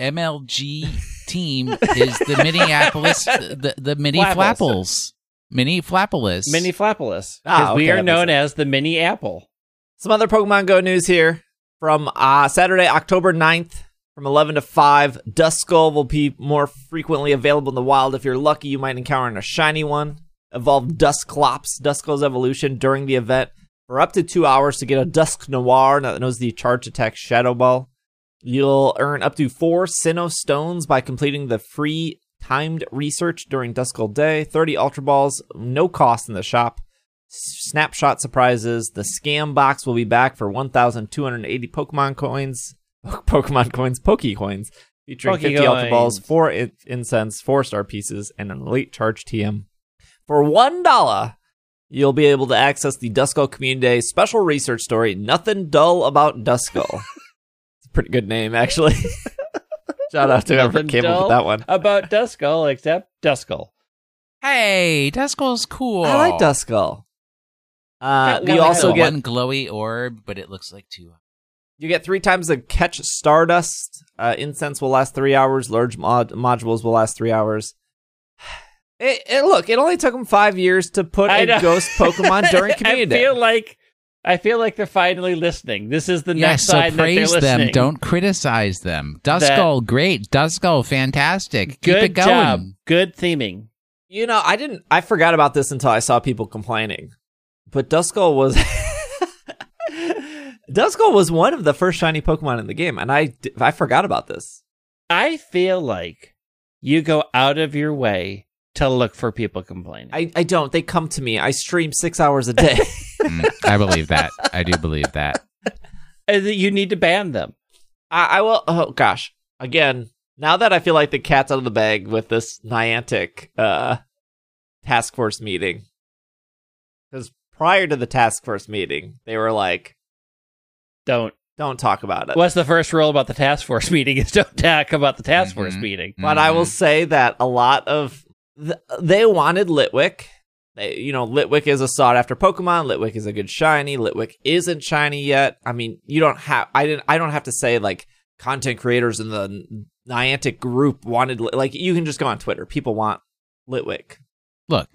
MLG team is the Minneapolis, the the mini Flapples. Flapples, mini Flappolis, Mini Flappolis. Because Ah, we are known as the Mini Apple. Some other Pokemon Go news here from uh, Saturday, October 9th from 11 to 5. Duskull will be more frequently available in the wild. If you're lucky, you might encounter a shiny one. Evolve Dusclops, Duskull's evolution during the event for up to two hours to get a Dusknoir that knows the charge attack Shadow Ball. You'll earn up to four Sinnoh Stones by completing the free timed research during Duskull Day. 30 Ultra Balls, no cost in the shop. Snapshot surprises. The scam box will be back for 1,280 Pokemon coins. Pokemon coins, Poke coins, featuring 50 Ultra Balls, 4 in- incense, 4 star pieces, and an elite charge TM. For $1, you'll be able to access the Duskull Community Day special research story, Nothing Dull About Duskull. it's a pretty good name, actually. Shout out to whoever Nothing came up with that one. About Duskull, except Duskull. Hey, Duskull's cool. I like Duskull. Uh, Got you also get one glowy orb, but it looks like two. You get three times the catch Stardust. Uh, incense will last three hours. Large mod- modules will last three hours. It, it- look, it only took them five years to put I a know. ghost Pokemon during Community I feel like I feel like they're finally listening. This is the Yes, next so sign that they're praise them. listening. Don't criticize them. Duskull, great. Duskull, fantastic. Keep Good it going. job. Good theming. You know, I didn't. I forgot about this until I saw people complaining. But Duskull was. Duskull was one of the first shiny Pokemon in the game, and I I forgot about this. I feel like you go out of your way to look for people complaining. I, I don't. They come to me. I stream six hours a day. Mm, I believe that. I do believe that. You need to ban them. I, I will. Oh gosh, again. Now that I feel like the cat's out of the bag with this Niantic uh, task force meeting, because prior to the task force meeting, they were like, Don't. "Don't talk about it." What's the first rule about the task force meeting? Is don't talk about the task force Mhm. meeting. But I will Mhm. say that a lot of th- they wanted Litwick. They, you know, Litwick is a sought after Pokemon. Litwick is a good shiny. Litwick isn't shiny yet. I mean, you don't have. I didn't. I don't have to say like content creators in the Niantic group wanted. Like you can just go on Twitter. People want Litwick. Look,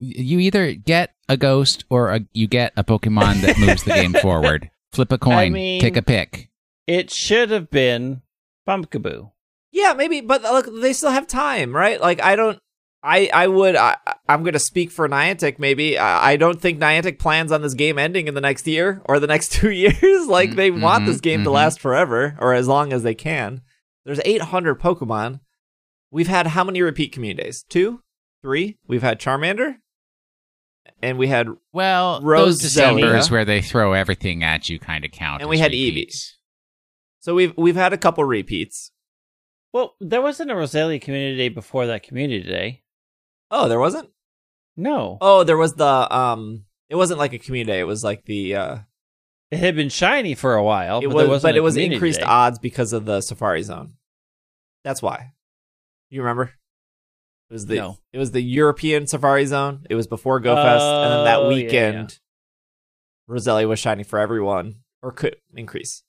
you either get a ghost or a, you get a Pokemon that moves the game forward. Flip a coin. mean- take a pick. It should have been Pumpkaboo. Yeah, maybe, but uh, look, they still have time, right? Like I don't. I I would I, I'm going to speak for Niantic. Maybe I, I don't think Niantic plans on this game ending in the next year or the next two years. like they Mm, want this game to mhm. last forever or as long as they can. There's 800 Pokemon. We've had how many repeat community days? Two, three. We've had Charmander, and we had Well, Rose those Decembers Zelda. where they throw everything at you kind of count. And we had repeats. so we've we've had a couple repeats. Well, there wasn't a Roselia Community Day before that Community Day. Oh, there wasn't. No, Oh, there was the um. It wasn't like a community day. It was like the uh. it had been shiny for a while. it but, there was, but it was increased Day. odds because of the Safari Zone. That's why. You remember? It was the No. it was the European Safari Zone. It was before GoFest, and then that Oh, yeah, weekend, Roselia was shining for everyone, or could increase.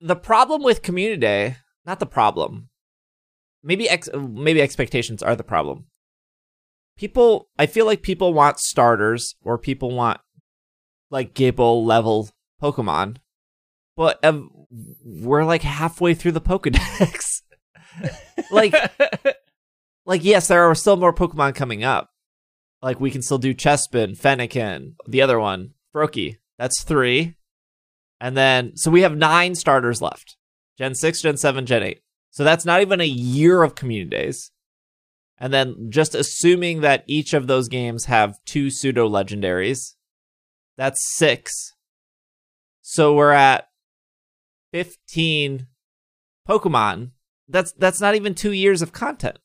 The problem with Community Day, not the problem. Maybe ex- maybe expectations are the problem. People, I feel like people want starters, or people want like Gible level Pokemon, but um, we're like halfway through the Pokedex. like, like yes, there are still more Pokemon coming up. Like we can still do Chespin, Fennekin, the other one, Froakie. That's three, and then so we have nine starters left: Gen six, Gen seven, Gen eight. So that's not even a year of community days. And then just assuming that each of those games have two pseudo legendaries, that's six. So we're at 15 Pokemon. That's that's not even 2 years of content.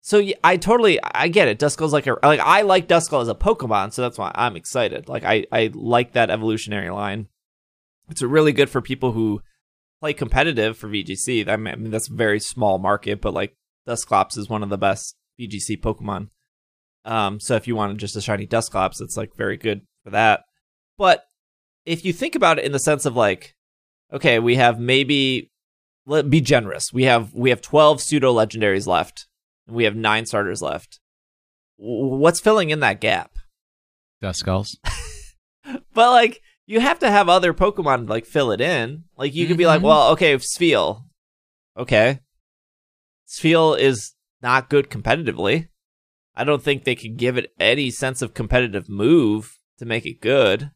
So I totally I get it. Duskull's like a like I like Duskull as a Pokemon, so that's why I'm excited. Like I I like that evolutionary line. It's really good for people who play competitive for VGC. I mean that's a very small market, but like Dusclops is one of the best VGC Pokemon. Um, so if you wanted just a shiny Dusclops, it's like very good for that. But if you think about it in the sense of like, okay, we have maybe let be generous. We have we have twelve pseudo legendaries left, and we have nine starters left. W- What's filling in that gap? Duskulls. But like, you have to have other Pokemon like fill it in. Like you could be like, Mhm. well, okay, Spheal, okay, Spheal is not good competitively. I don't think they could give it any sense of competitive move to make it good.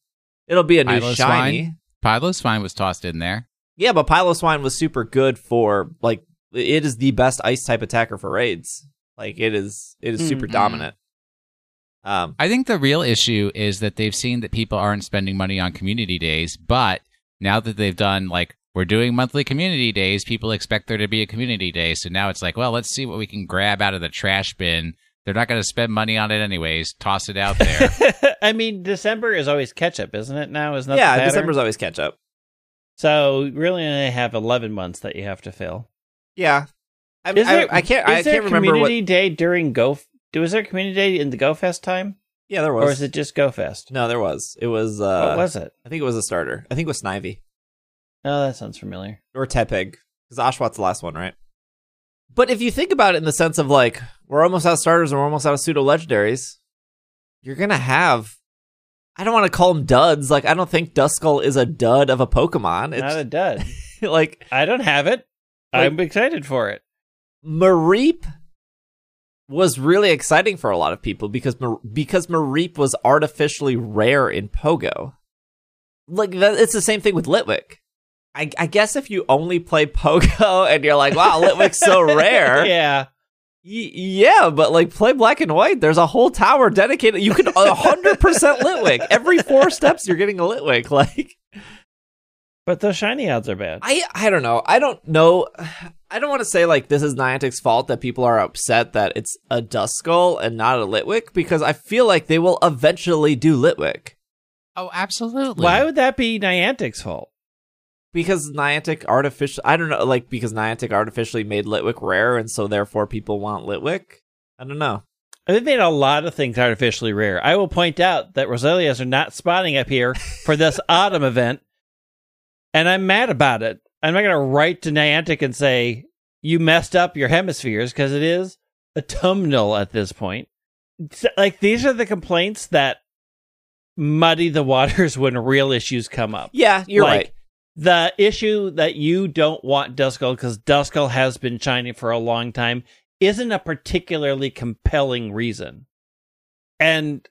It'll be a new Piloswine? shiny. Piloswine was tossed in there. Yeah, but Piloswine was super good for like it is the best ice type attacker for raids. Like it is it is super Mhm. dominant. Um I think the real issue is that they've seen that people aren't spending money on community days, but now that they've done like we're doing monthly community days, people expect there to be a community day. So now it's like, well, let's see what we can grab out of the trash bin. They're not going to spend money on it anyways. Toss it out there. I mean, December is always catch up, isn't it? Now is not yeah, the pattern? December's always catch up. so really only have eleven months that you have to fill. Yeah. I mean, Is there, I, I can't I is there can't remember what community day during Go? Was there a community day in the Go Fest time, Yeah, there was. or is it just Go Fest? No, there was. It was uh what was it? I think it was a starter. I think it was Snivy Oh, that sounds familiar. or Tepig cuz Oshawott's the last one, right? But if you think about it in the sense of like we're almost out of starters and we're almost out of pseudo legendaries, you're going to have I don't want to call them duds. Like I don't think Duskull is a dud of a Pokemon. It's Not a dud. Like I don't have it. Like- I'm excited for it. Mareep was really exciting for a lot of people because Mar- because Mareep was artificially rare in Pogo. Like that, it's the same thing with Litwick. I, I guess if you only play Pogo and you're like, wow, Litwick's so rare. yeah. Y- yeah, but like play Black and White. There's a whole tower dedicated. You can 100% Litwick. Every four steps, you're getting a Litwick. Like But those shiny odds are bad. I I don't know. I don't know. I don't want to say like this is Niantic's fault that people are upset that it's a Duskull and not a Litwick because I feel like they will eventually do Litwick oh, absolutely. Why would that be Niantic's fault? Because Niantic artificial. I don't know, like because Niantic artificially made Litwick rare and so therefore people want Litwick. I don't know. They've made a lot of things artificially rare. I will point out that Roselias are not spawning up here for this autumn event, and I'm mad about it. I'm not going to write to Niantic and say, you messed up your hemispheres, because it is autumnal at this point. It's- Like, these are the complaints that muddy the waters when real issues come up. Yeah, you're Like, right. The issue that you don't want Duskull because Duskull has been shining for a long time isn't a particularly compelling reason. And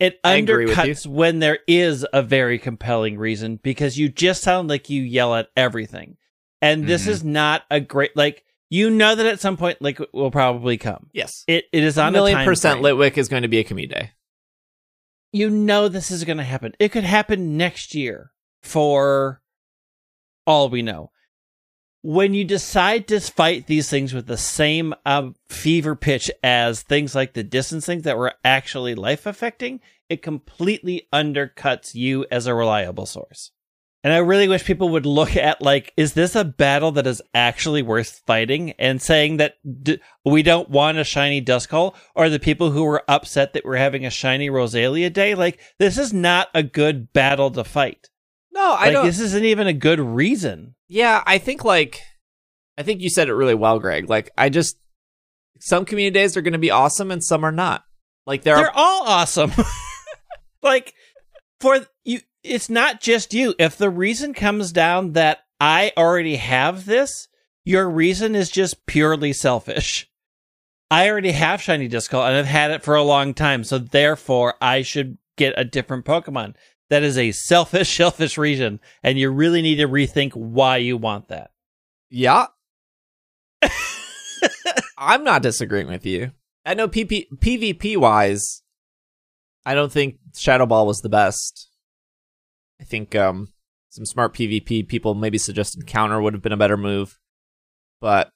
it I agree with you. undercuts when there is a very compelling reason because you just sound like you yell at everything. And this Mhm. is not a great like you know that at some point like will probably come. Yes. It it is A on million a percent frame. Litwick is going to be a commute day. you know this is going to happen. It could happen next year for all we know. When you decide to fight these things with the same um, fever pitch as things like the distancing that were actually life affecting, it completely undercuts you as a reliable source. And I really wish people would look at like, is this a battle that is actually worth fighting? And saying that d- we don't want a shiny Duskull, or the people who were upset that we're having a shiny Roselia day. Like, this is not a good battle to fight. No, I Like, don't. this isn't even a good reason. Yeah, I think like I think you said it really well, Greg. Like I just some community days are going to be awesome and some are not. Like there They're are all awesome. like, for you, it's not just you. If the reason comes down that I already have this, your reason is just purely selfish. I already have Shiny Duskull and I've had it for a long time, so therefore I should get a different Pokemon. That is a selfish, selfish reason, and you really need to rethink why you want that. yeah. I'm not disagreeing with you. I know PP, PvP wise, I don't think Shadow Ball was the best. I think um some smart PvP people maybe suggested counter would have been a better move. But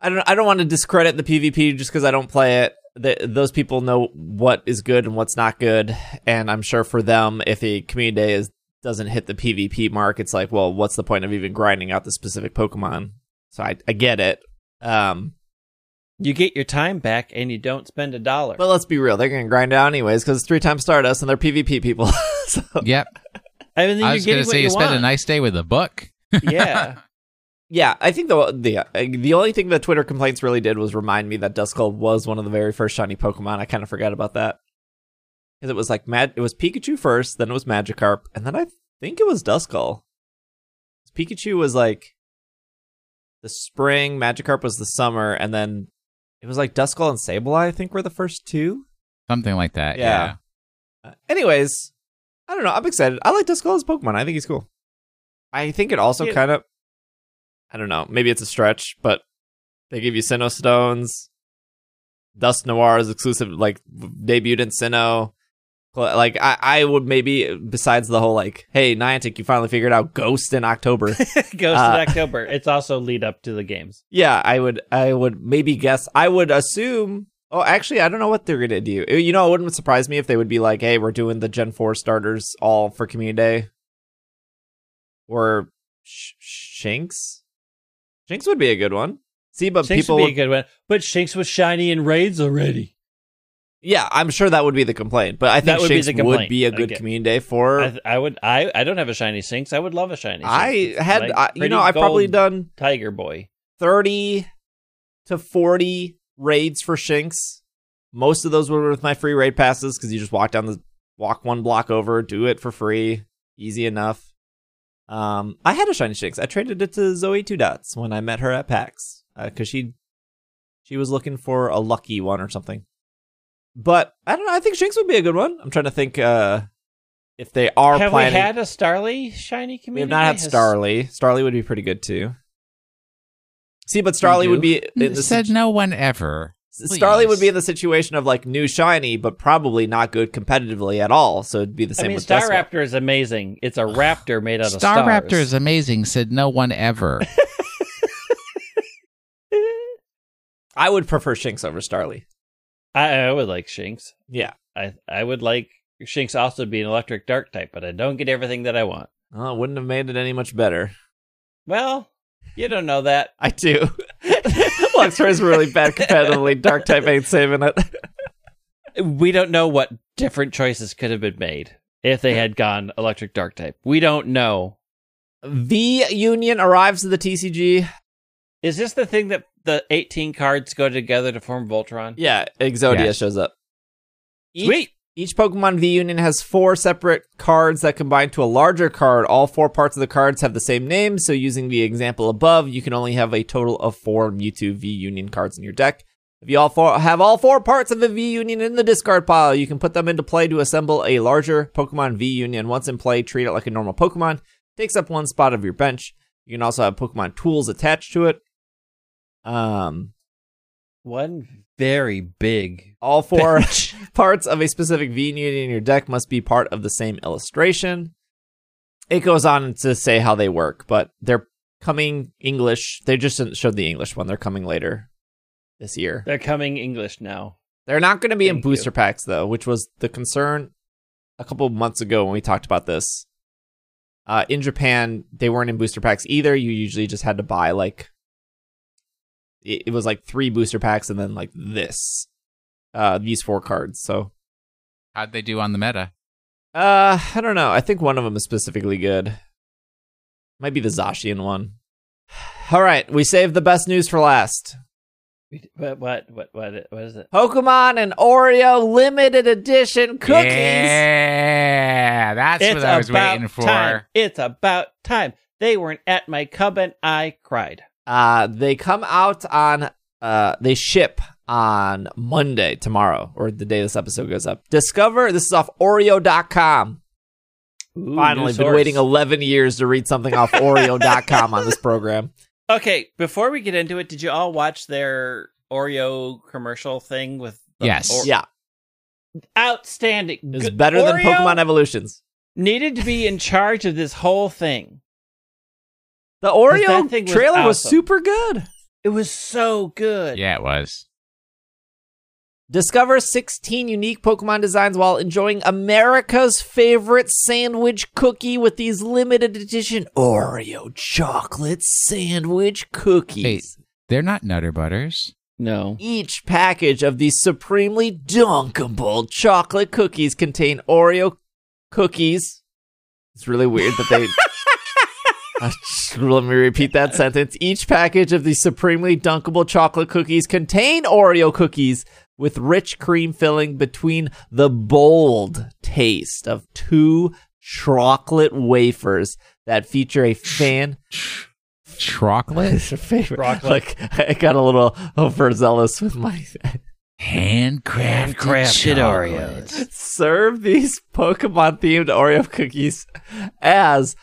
I don't I don't want to discredit the PvP just because I don't play it. The, those people know what is good and what's not good, and I'm sure for them, if a community day is doesn't hit the PvP mark, it's like, well, what's the point of even grinding out the specific Pokemon? So I I get it. Um, You get your time back and you don't spend a dollar. but let's be real, they're gonna grind out anyways because it's three times Stardust and they're PvP people. so Yep. I mean, I you're was going to say you you spend a nice day with a book. yeah. Yeah, I think the the the only thing that Twitter complaints really did was remind me that Duskull was one of the very first shiny Pokemon. I kind of forgot about that because it was like Mad. It was Pikachu first, then it was Magikarp, and then I think it was Duskull. Pikachu was like the spring, Magikarp was the summer, and then it was like Duskull and Sableye. I think were the first two. Something like that. Yeah. Yeah. Uh, anyways, I don't know. I'm excited. I like Duskull as Pokemon. I think he's cool. I think it also Yeah. kind of, I don't know. Maybe it's a stretch, but they give you Sinnoh stones. Dusknoir is exclusive, like debuted in Sinnoh. Like I, I would maybe besides the whole like, hey Niantic, you finally figured out Ghost in October. Ghost Uh, to October. It's also lead up to the games. yeah, I would, I would maybe guess. I would assume. Oh, actually, I don't know what they're gonna do. You know, it wouldn't surprise me if they would be like, "Hey, we're doing the Gen Four starters all for Community Day," or Sh- Shinx. Shinx would be a good one. See, but Shinx people, would be a good one. But Shinx was shiny in raids already. yeah, I'm sure that would be the complaint. But I think That would be Shinx the would be a good Community Day for. I, I would. I. I don't have a shiny Shinx. I would love a shiny. Shinx. I had, like I, you know, I've probably done Tiger Boy. 30 to 40 raids for Shinx. Most of those were with my free raid passes because you just walk down the walk one block over, do it for free, easy enough. Um, I had a shiny Shinx. I traded it to Zoe Two Dots when I met her at PAX because she she was looking for a lucky one or something. But I don't know. I think Shinx would be a good one. I'm trying to think uh, if they are have planning. we had a Starly shiny We community? have not had Has- Starly. Starly would be pretty good too. See, but Starly would be in the Said no one ever. Starly would be in the situation of like new shiny, but probably not good competitively at all. So it'd be the same. I same mean, with Staraptor is amazing. It's a raptor made out of Star stars. Raptor is amazing. Said no one ever. I would prefer Shinx over Starly. I, I would like Shinx. Yeah. I I would like Shinx also to be an electric dark type, but I don't get everything that I want. Well, it wouldn't have made it any much better. Well, you don't know that. I do. Luxray is really bad competitively. Dark type ain't saving it. We don't know what different choices could have been made if they had gone electric dark type. We don't know. The Union arrives to the TCG. Is this the thing that the 18 cards go together to form Voltron? Yeah, Exodia Yes. shows up. Each, Sweet. Each Pokemon V Union has four separate cards that combine to a larger card. All four parts of the cards have the same name, so using the example above, you can only have a total of four Mewtwo V Union cards in your deck. If you all four have all four parts of the V Union in the discard pile, you can put them into play to assemble a larger Pokemon V Union. Once in play, treat it like a normal Pokemon. Takes up one spot of your bench. You can also have Pokemon tools attached to it. Um, One very big all four parts of a specific V Union in your deck must be part of the same illustration. It goes on to say how they work, but they're coming English. They just didn't show the English one. They're coming later this year. They're coming English now. They're not going to be in booster you. packs though, which was the concern a couple of months ago when we talked about this. Uh, in Japan, they weren't in booster packs either. You usually just had to buy like it, it was like three booster packs and then like this, uh, these four cards. So How'd they do on the meta? Uh, I don't know. I think one of them is specifically good. Might be the Zacian one. All right, we saved the best news for last. What what what what what is it? Pokemon and Oreo limited edition cookies. Yeah, that's it's what I was about waiting for. time. It's about time. They weren't at my cub and I cried. Uh, they come out on uh, they ship on Monday tomorrow or the day this episode goes up. Discover this is off Oreo.com. Ooh, Finally, new been source. waiting 11 years to read something off Oreo.com on this program. Okay, before we get into it, did you all watch their Oreo commercial thing with? the Yes. Or- Yeah, outstanding. it's Good- better than Oreo Pokemon Evolutions. Needed to be in charge of this whole thing. The Oreo thing trailer was awesome. super good. It was so good. Yeah, it was. Discover 16 unique Pokemon designs while enjoying America's favorite sandwich cookie with these limited edition Oreo chocolate sandwich cookies. They're not Nutter Butters. No. Each package of these supremely dunkable chocolate cookies contain Oreo cookies. It's really weird that they. Uh, Let me repeat that sentence. Each package of these supremely dunkable chocolate cookies contain Oreo cookies with rich cream filling between the bold taste of two chocolate wafers that feature a fan Chocolate? favorite. Chocolate. Like I got a little overzealous with my Handcrafted, Handcrafted chocolate. Oreos. serve these Pokemon themed Oreo cookies as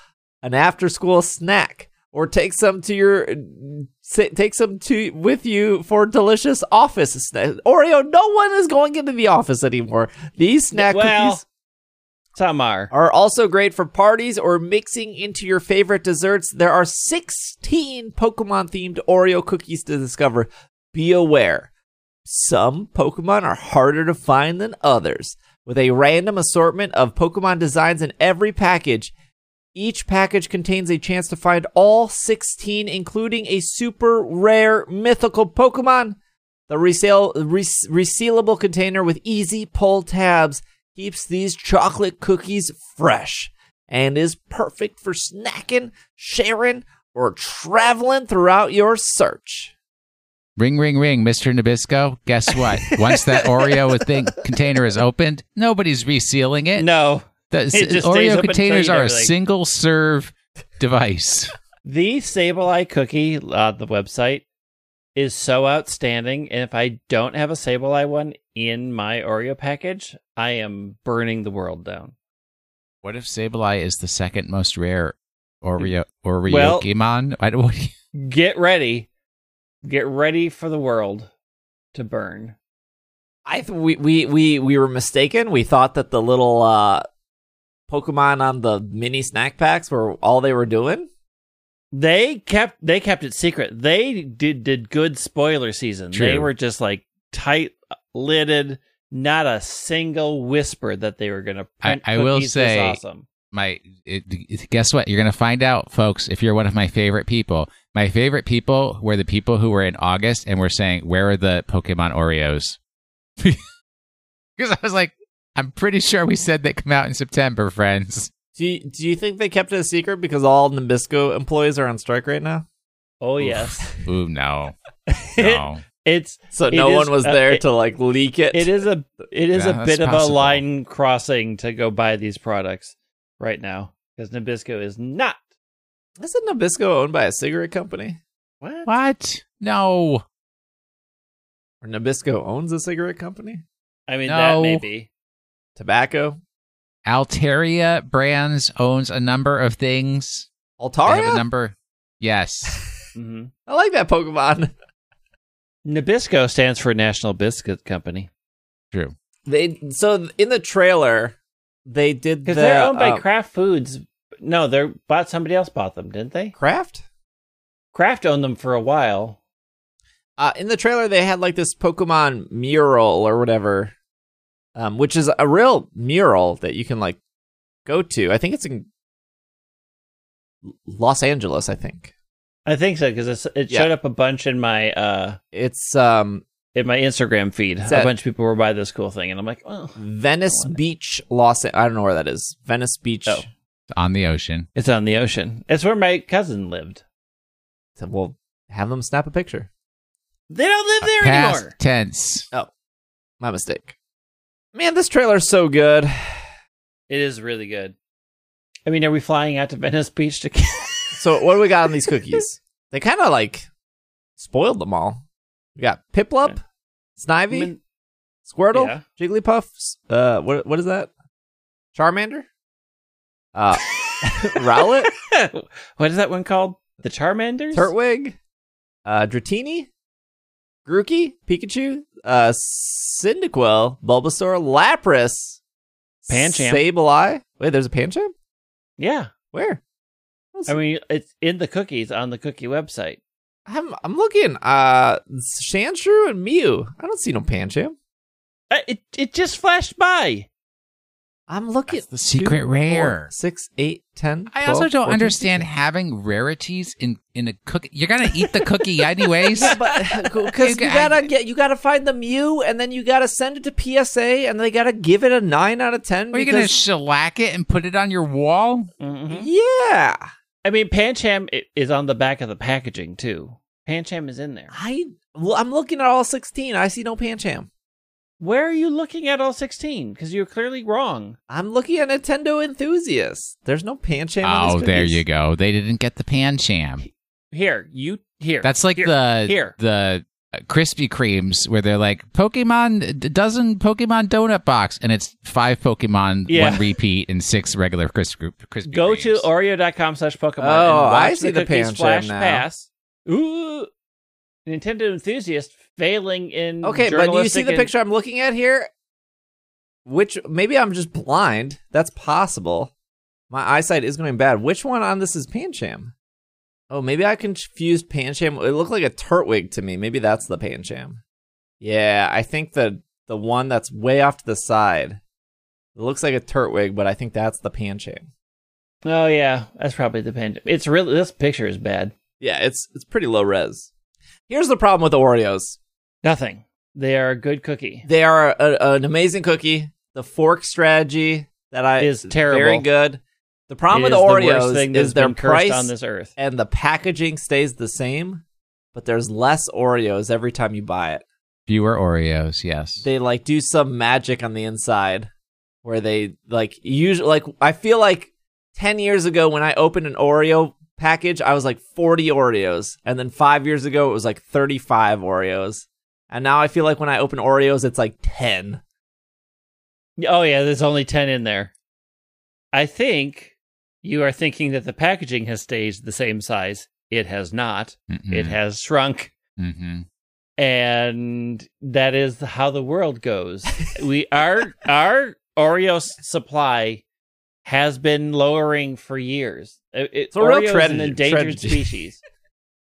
an after school snack or take some to your sa- take some to with you for delicious office snack. Oreo no one is going into the office anymore. These snack Well- cookies are. are also great for parties or mixing into your favorite desserts. There are 16 Pokemon themed Oreo cookies to discover. Be aware, some Pokemon are harder to find than others. With a random assortment of Pokemon designs in every package, each package contains a chance to find all 16, including a super rare mythical Pokemon. The resale, re- resealable container with easy pull tabs keeps these chocolate cookies fresh and is perfect for snacking, sharing, or traveling throughout your search. Ring, ring, ring, Mr. Nabisco. Guess what? Once that Oreo thing container is opened, nobody's resealing it. No. The It just stays Oreo containers are a everything. single serve device. The Sableye cookie on the website is so outstanding. And if I don't have a Sableye one in my Oreo package, I am burning the world down. What if Sableye is the second most rare Oreo Oreo Well- Pokemon? I don't. What do you- Get ready. Get ready for the world to burn. I th- we, we we we were mistaken. We thought that the little uh, Pokemon on the mini snack packs were all they were doing. They kept they kept it secret. They did did good spoiler season. They were just like tight lidded, not a single whisper that they were going to print I will say- awesome. my it, it- guess what? You're gonna find out, folks. If you're one of my favorite people, my favorite people were the people who were in August and were saying, "Where are the Pokemon Oreos?" Because I was like, I'm pretty sure we said they come out in September, friends. Do you, do you think they kept it a secret because all Nabisco employees are on strike right now? Oh Oof. yes. Ooh, no, no. it's So It no is, one was uh, there it- to like leak it. it is a it is Yeah, a that's bit of a line crossing to go buy these products right now because Nabisco is not. Isn't Nabisco owned by a cigarette company? What? What? No. Or Nabisco owns a cigarette company? I mean, that No. may be. Tobacco? Altaria Brands owns a number of things. They have a number. Yes. hmm I like that Pokemon. Nabisco stands for National Biscuit Company True. They so in the trailer they did because the they're owned by uh, Kraft Foods. No, they're bought. Somebody else bought them, didn't they? Kraft. Kraft owned them for a while. Uh, in the trailer, they had like this Pokemon mural or whatever, um, which is a real mural that you can like go to. I think it's in Los Angeles. I think I think so because it Yeah. showed up a bunch in my uh it's um, in my Instagram feed. A bunch of people were by this cool thing, and I'm like, oh, Venice Beach, Los. I don't know where that is. Venice Beach. Oh. On the ocean. it's on the ocean. It's where my cousin lived. So we'll have them snap a picture. They don't live there Past anymore. tense. Oh, my mistake. Man, this trailer's so good. It is really good. I mean, are we flying out to Venice Beach to? So what do we got on these cookies? they kind of like spoiled them all. We got Piplup, Okay. Snivy, I mean, Squirtle, Yeah. Jigglypuff. Uh, what what is that? Charmander. Uh, Rowlet, what is that one called? The Charmanders. Turtwig, uh, Dratini, Grookey, Pikachu, uh, Cyndaquil, Bulbasaur, Lapras, Pancham. Sableye. Wait, there's a Pancham? Yeah, Where? I mean, it's in the cookies on the cookie website. I'm I'm looking. Uh, Sandshrew and Mew. I don't see no Pancham. Uh, It it just flashed by. I'm looking. That's the secret Two, rare. four, six, eight, ten. I 12, also don't 14, understand 16. having rarities in in a cookie. You're gonna eat the cookie anyways. But because you I- gotta get, you gotta find the Mew, and then you gotta send it to PSA, and they gotta give it a nine out of ten. Are you gonna because- shellac it and put it on your wall? Mhm. yeah, I mean, Pancham is on the back of the packaging too. Pancham is in there. I well, I'm looking at all sixteen. I see no Pancham. Where are you looking at all sixteen? Because you're clearly wrong. I'm looking at Nintendo enthusiasts. There's no Pancham. on Oh, these there you go. They didn't get the Pancham. Here, you here. That's like here, the here. the uh, Krispy Kremes where they're like Pokemon d- dozen Pokemon donut box, and it's five Pokemon, Yeah. one repeat, and six regular Krispy, Krispy Go to Kremes. oreo.com slash Pokemon Oh, and watch I see the cookies Pancham flash now. pass. Ooh, Nintendo enthusiast failing in Okay, but do you see the and- picture I'm looking at here? Which maybe I'm just blind. That's possible. My eyesight is going bad. Which one on this is Pancham? Oh, maybe I confused Pancham. It looked like a Turtwig to me. Maybe that's the Pancham. Yeah, I think the the one that's way off to the side. It looks like a Turtwig, but I think that's the Pancham. Oh yeah, that's probably the Pancham. It's really this picture is bad. Yeah, it's it's pretty low res. Here's the problem with the Oreos. Nothing. They are a good cookie. They are a, an amazing cookie. The fork strategy that I Is terrible. Very good. The problem It with is the worst Oreos thing is their price on this earth. and the packaging stays the same, but there's less Oreos every time you buy it. fewer Oreos. Yes, They like do some magic on the inside where they like usually like I feel like 10 years ago when I opened an Oreo package, I was like 40 Oreos, and then 5 years ago it was like 35 Oreos. And now I feel like when I open Oreos it's like 10. Oh yeah, there's only ten in there. I think you are thinking that the packaging has stayed the same size. It has not. Mm-mm. It has shrunk. Mhm. and that is how the world goes. we our our Oreo supply has been lowering for years. It, it, It's a real Oreo is an endangered tragedy. species.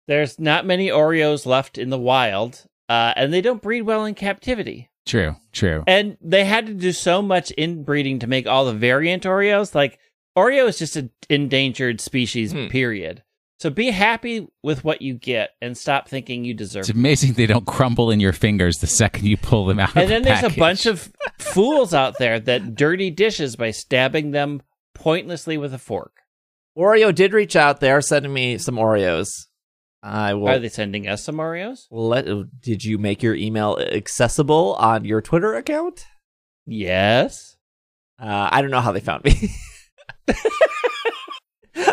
There's not many Oreos left in the wild, uh, and they don't breed well in captivity. True. True. And they had to do so much inbreeding to make all the variant Oreos. Like Oreo is just an endangered species. Hmm. Period. So be happy with what you get and stop thinking you deserve. It's amazing they don't crumble in your fingers the second you pull them out. And of then the there's a bunch of fools out there that dirty dishes by stabbing them pointlessly with a fork. Oreo did reach out. They are sending me some Oreos. I will. Are they sending us some Oreos? let, did you make your email accessible on your Twitter account? Yes. Uh, I don't know how they found me.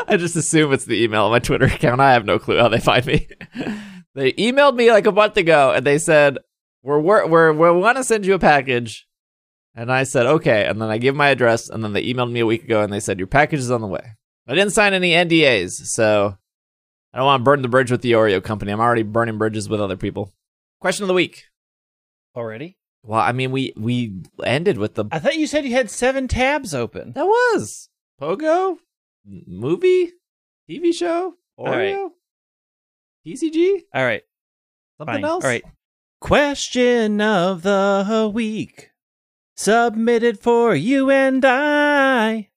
I just assume it's the email on my Twitter account. I have no clue how they find me. they emailed me like a month ago and they said, we're we're, we're we want to send you a package." And I said, "Okay." And then I gave my address, and then they emailed me a week ago, and they said your package is on the way. I didn't sign any NDAs, so I don't want to burn the bridge with the Oreo company. I'm already burning bridges with other people. Question of the week. Already? Well, I mean, we we ended with the I thought you said you had seven tabs open. that was Pogo movie, TV show, All right. Oreo, TCG, All right. something Fine. else. All right. Question of the week. Submitted for you and I.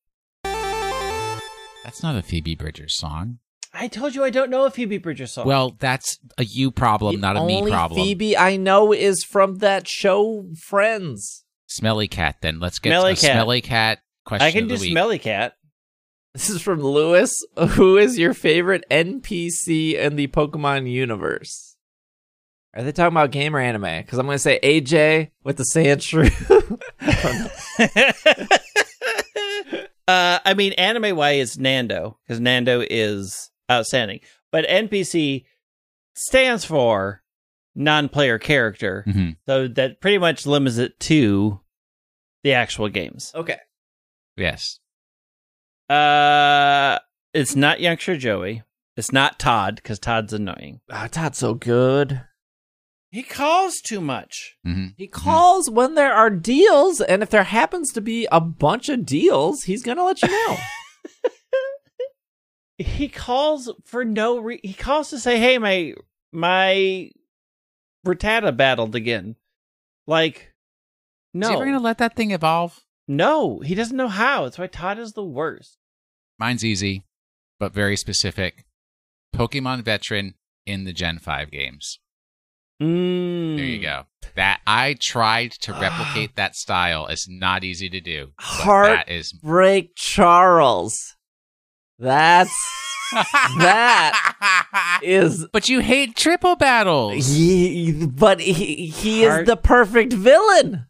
That's not a Phoebe Bridgers song. I told you I don't know a Phoebe Bridgers song. Well, that's a you problem, The not a me only problem. Phoebe I know is from that show Friends. Smelly cat. Then let's get Smelly a cat. smelly cat question. I can of do week. Smelly Cat. This is from Lewis. Who is your favorite NPC in the Pokemon universe? Are they talking about game or anime? Because I'm going to say AJ with the Sandshrew. uh, I mean, anime wise, is Nando, because Nando is outstanding. But NPC stands for non player character. Mhm. So that pretty much limits it to the actual games. okay. Yes. Uh, it's not Youngster Joey. It's not Todd, because Todd's annoying. Oh, Todd's so good. He calls too much. hmm He calls when there are deals, and if there happens to be a bunch of deals, he's going to let you know. he calls for no re- he calls to say hey my my Rattata battled again like no, Is he ever gonna let that thing evolve? no he doesn't know how that's why todd is the worst Mine's easy, but very specific. Pokemon veteran in the Gen 5 games. mm. There you go. That I tried to replicate that style. It's not easy to do. but Heart- that is Break Charles. That's That is But you hate triple battles. he, but he he Heart- is the perfect villain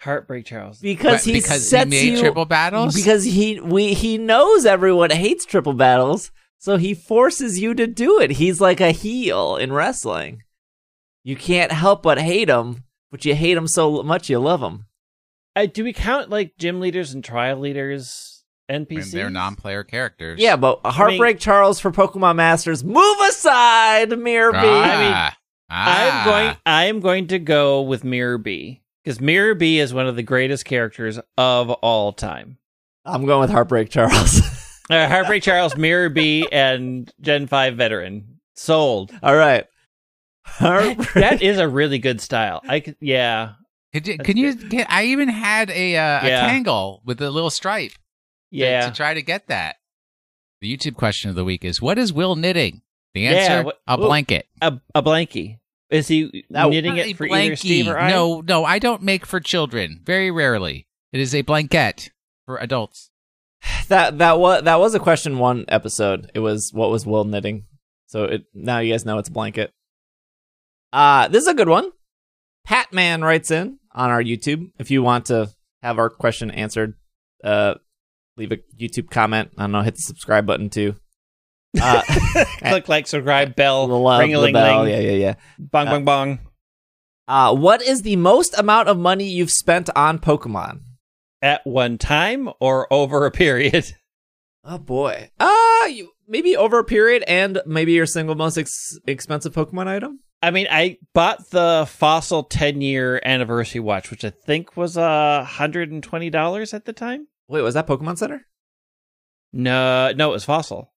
heartbreak charles because But he because sets he made you triple battles. because he we he knows everyone hates triple battles, so he forces you to do it. He's like a heel in wrestling. You can't help but hate him, but you hate him so much you love him. uh, do we count like gym leaders and trial leaders I mean, they're non-player characters. Yeah, but Heartbreak Charles for Pokemon Masters, move aside, Mirror B. Ah, i'm ah. going i'm going to go with mirror b because mirror b is one of the greatest characters of all time I'm going with Heartbreak Charles. Uh, Heartbreak Charles, Mirror B, and Gen 5 veteran. Sold. All right. Heartbreak. That is a really good style. I could, yeah. Could you, That's can you get? I even had a uh, Yeah. a Tangle with a little stripe. Yeah. To, try to get that. The YouTube question of the week is: What is Will knitting? The Yeah, answer: a blanket. A, a blankie. Is he Now- knitting it for either blankie. Steve or I? No, no, I don't make for children. Very rarely. It is a blanket for adults. that that was that was a question one episode. It was what was Will knitting. So it now you guys know it's a blanket. Uh this is a good one. Patman writes in on our YouTube. If you want to have our question answered, uh leave a YouTube comment. I don't know, hit the subscribe button too. Uh Click like, subscribe, bell, ring a the ling bell. ling, Yeah, yeah, yeah. bong Uh, bong bong. Uh what is the most amount of money you've spent on Pokemon? At one time or over a period? Oh boy. Uh you, maybe over a period and maybe your single most ex- expensive Pokemon item? I mean, I bought the Fossil 10 year anniversary watch, which I think was uh, $120 at the time. Wait, was that Pokemon Center? No, no, it was Fossil.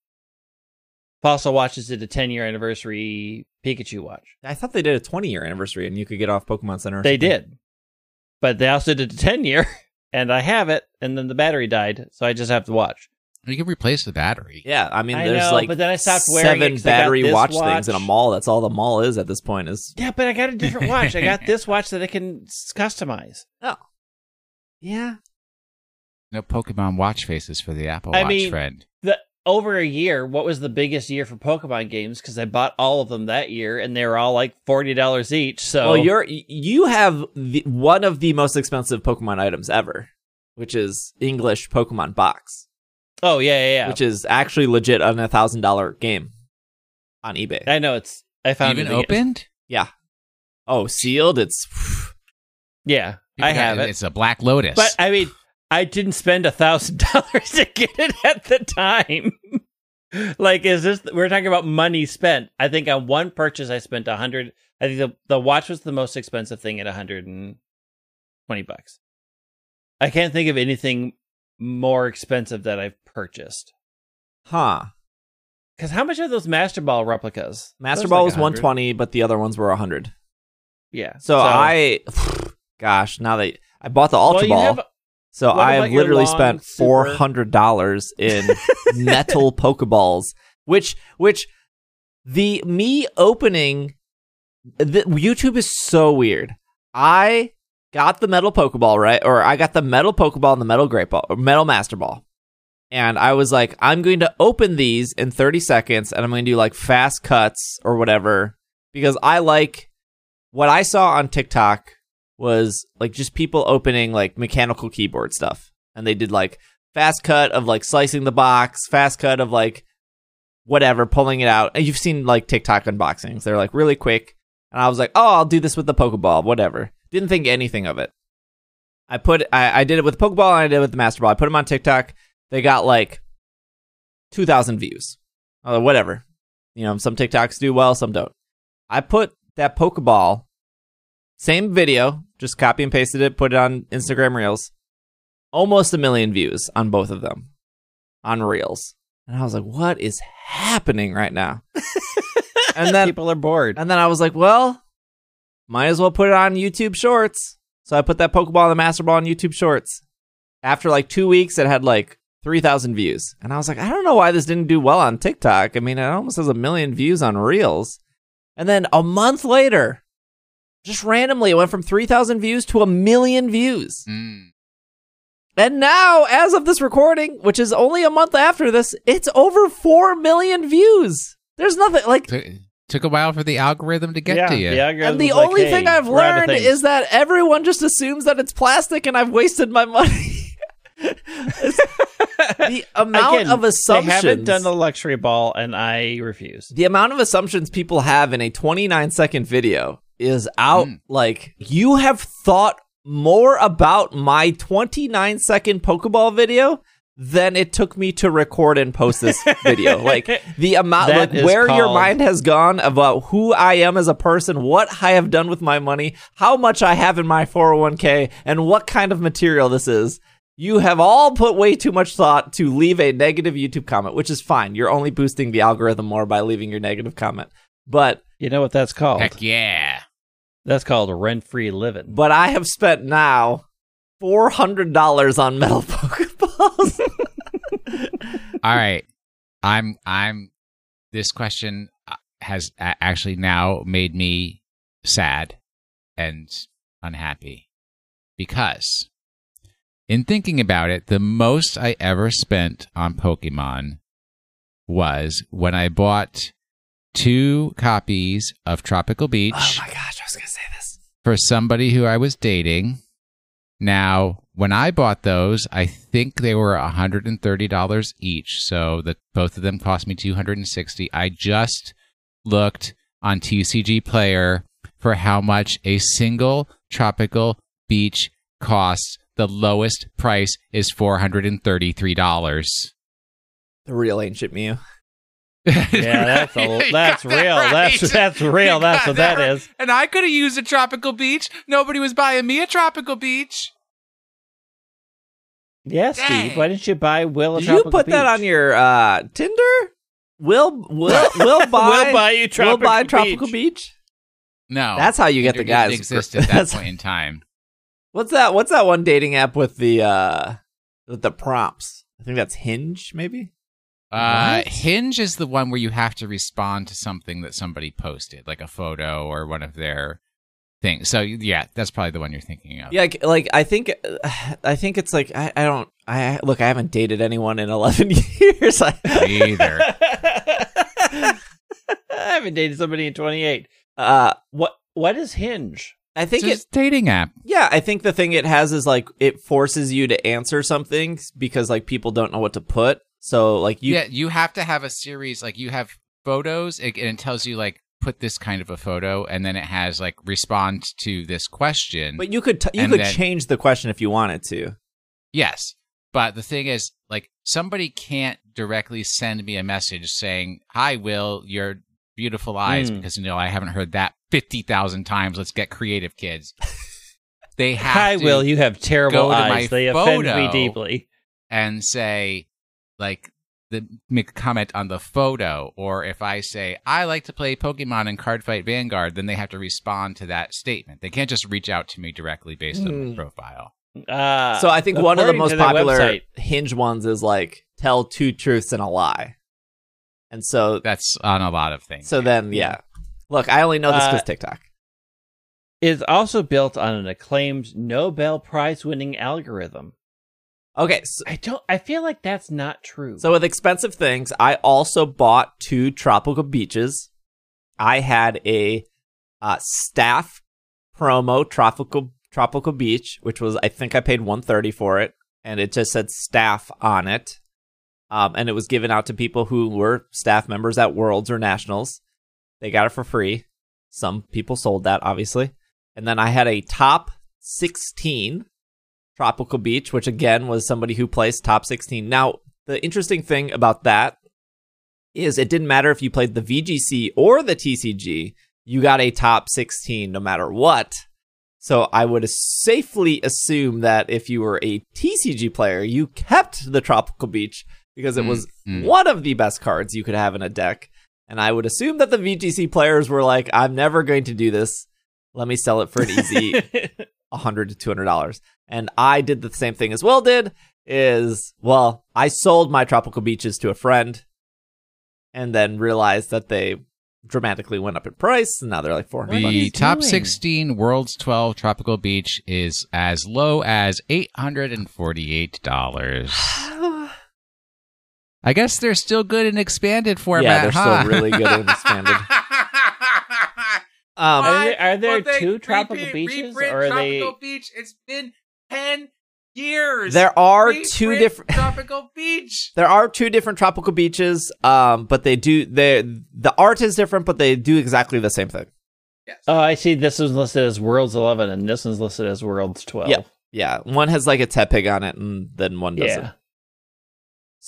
Fossil watches did a 10 year anniversary Pikachu watch. I thought they did a 20 year anniversary and you could get off Pokemon Center. They something. did. But they also did a 10 year, and I have it, and then the battery died, so I just have to watch. You can replace the battery. Yeah, I mean, I there's know, like but then I stopped wearing it seven 'cause I got battery this watch, things in a mall. That's all the mall is at this point. Is Yeah, but I got a different watch. I got this watch that I can customize. oh, yeah. No Pokemon watch faces for the Apple I Watch mean- friend. The over a year, what was the biggest year for Pokemon games? Because I bought all of them that year, and they were all like forty dollars each. So Well, you're you have the, one of the most expensive Pokemon items ever, which is English Pokemon box, oh yeah, yeah, yeah. which is actually legit on a thousand dollar game on eBay. I know it's. I found Even it again. opened? yeah, Oh, sealed. It's Yeah, I have got- it. It's a Black Lotus. But I mean, I didn't spend a thousand dollars to get it at the time. like, is this? We're talking about money spent. I think on one purchase, I spent a hundred. I think the the watch was the most expensive thing at a hundred and twenty bucks. I can't think of anything more expensive that I've purchased. huh. Because how much are those Master Ball replicas? Master Those Ball like was 100. 120, but the other ones were 100. Yeah. So, I, gosh, now that I bought the Ultra well, you Ball, have so what I have literally spent four hundred dollars in metal Pokeballs, which which the me opening the YouTube is so weird. I got the metal Pokeball right, or I got the metal Pokeball and the metal Great Ball, or metal Master Ball, and I was like, I'm going to open these in 30 seconds, and I'm going to do like fast cuts or whatever because I like what I saw on TikTok was like just people opening like mechanical keyboard stuff. And they did like fast cut of like slicing the box, fast cut of like whatever, pulling it out. And you've seen like TikTok unboxings. They're like really quick. And I was like, oh, I'll do this with the Pokeball, whatever. Didn't think anything of it. I put I, I did it with the Pokeball and I did it with the Master Ball. I put them on TikTok. They got like two thousand views. Uh, whatever. You know, some TikToks do well, some don't. I put that Pokeball same video, just copy and pasted it, put it on Instagram Reels. Almost a million views on both of them on Reels. And I was like, what is happening right now? and then people are bored. and then I was like, well, might as well put it on YouTube Shorts. So I put that Pokeball and the Master Ball on YouTube Shorts. After like two weeks, it had like 3,000 views. And I was like, I don't know why this didn't do well on TikTok. I mean, it almost has a million views on Reels. And then a month later, just randomly, it went from 3,000 views to a million views. Mm. And now, as of this recording, which is only a month after this, it's over 4 million views. There's nothing like Took, took a while for the algorithm to get yeah, to you. the algorithm and the was like, only hey, thing I've we're out of learned is that everyone just assumes that it's plastic and I've wasted my money. The amount Again, of assumptions They haven't done the luxury ball, and I refuse. the amount of assumptions people have in a 29 second video is out Mm. like you have thought more about my 29 second pokeball video than it took me to record and post this video like the amount That like is where your mind has gone about who i am as a person what i have done with my money how much i have in my 401k and what kind of material this is you have all put way too much thought to leave a negative YouTube comment, which is fine. You're only boosting the algorithm more by leaving your negative comment. But You know what that's called? Heck yeah. That's called rent-free living. but I have spent now four hundred dollars on metal Pokeballs. All right. I'm I'm this question uh, has actually now made me sad and unhappy because in thinking about it, the most I ever spent on Pokemon was when I bought two copies of Tropical Beach oh my gosh, for somebody who I was dating. Now, when I bought those, I think they were $130 each, so that both of them cost me 260. I just looked on TCG Player for how much a single tropical beach costs. The lowest price is $433. The real ancient Mew. Yeah, that's a, You that's that real. right. That's that's real. You That's what that right. is. And I could have used a tropical beach. Nobody was buying me a tropical beach. Yeah, Steve. Why didn't you buy Will? a Did you Tropical put that on your uh, Tinder? Will will will buy We'll buy you will Tropical buy Beach. Tropical Beach? No. That's how you get the guys. didn't exist at that point in time. What's that? What's that one dating app with the uh with the prompts? I think that's Hinge, maybe. Uh, What? Hinge is the one where you have to respond to something that somebody posted, like a photo or one of their things. So yeah, that's probably the one you're thinking of. Yeah, like, like I think I think it's like I, I don't I look I haven't dated anyone in eleven years. I, Me either. I haven't dated somebody in 28. uh, What What is Hinge? I think it's it. dating app. Yeah, I think the thing it has is like it forces you to answer something because like people don't know what to put. So like you yeah, you have to have a series like you have photos and it tells you like put this kind of a photo, and then it has like respond to this question. But you could t- you could then- change the question if you wanted to. Yes. But the thing is, like, somebody can't directly send me a message saying, Hi, Will, your beautiful eyes, Mm. because, you know, I haven't heard that 50,000 times. Let's get creative, kids. They have Hi, to Will. You have terrible go to my eyes. They offend me deeply. and say, like, the make a comment on the photo, or if I say I like to play Pokemon in Cardfight Vanguard, then they have to respond to that statement. They can't just reach out to me directly based on Hmm. my profile. Uh, so I think one of the most popular website- hinge ones is like tell two truths and a lie. And so That's on a lot of things. so then yeah. Look, I only know this Uh, because TikTok. is also built on an acclaimed Nobel Prize winning algorithm. Okay, so, I don't. I feel like that's not true. so with expensive things, I also bought two tropical beaches. I had a uh, staff promo tropical tropical beach, which was I think I paid one thirty for it, and it just said staff on it, um, and it was given out to people who were staff members at Worlds or Nationals. They got it for free. Some people sold that, obviously, and then I had a top sixteen tropical beach, which again was somebody who placed top sixteen. Now the interesting thing about that is it didn't matter if you played the VGC or the TCG, you got a top 16 no matter what. So I would safely assume that if you were a TCG player, you kept the Tropical Beach because it was mm. one of the best cards you could have in a deck. And I would assume that the VGC players were like, I'm never going to do this. Let me sell it for an easy a hundred to two hundred dollars. And I did the same thing as Will did. Is well, I sold my tropical beaches to a friend, and then realized that they dramatically went up in price, and now they're like four hundred What bucks. The top doing? 16 World's 12 Tropical Beach is as low as $848. I guess they're still good in expanded format, yeah, they're huh? still really good and expanded. Um, Are there- are there Will they two tropical reprint- beaches, reprint or are they- Tropical Beach? It's been 10 years. there are Reprint two different. Tropical Beach. There are two different tropical beaches, um, but they do they the art is different, but they do exactly the same thing. Yes. oh, I see. This is listed as Worlds 11, and this one's listed as Worlds 12. Yeah. Yeah, one has like a tepig on it, and then one doesn't. Yeah.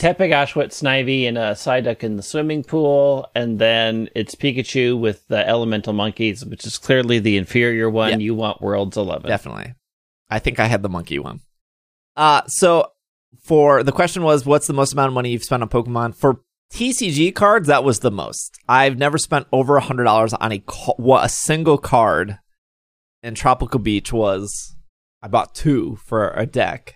Tepig, Oshawott, Snivy, and a Psyduck in the swimming pool, and then it's Pikachu with the elemental monkeys, which is clearly the inferior one. Yeah. You want Worlds 11. Definitely. I think I had the monkey one. Uh so for the question was what's the most amount of money you've spent on Pokemon? For TCG cards, that was the most. I've never spent over a hundred dollars on a what a single card. And Tropical Beach was I bought two for a deck.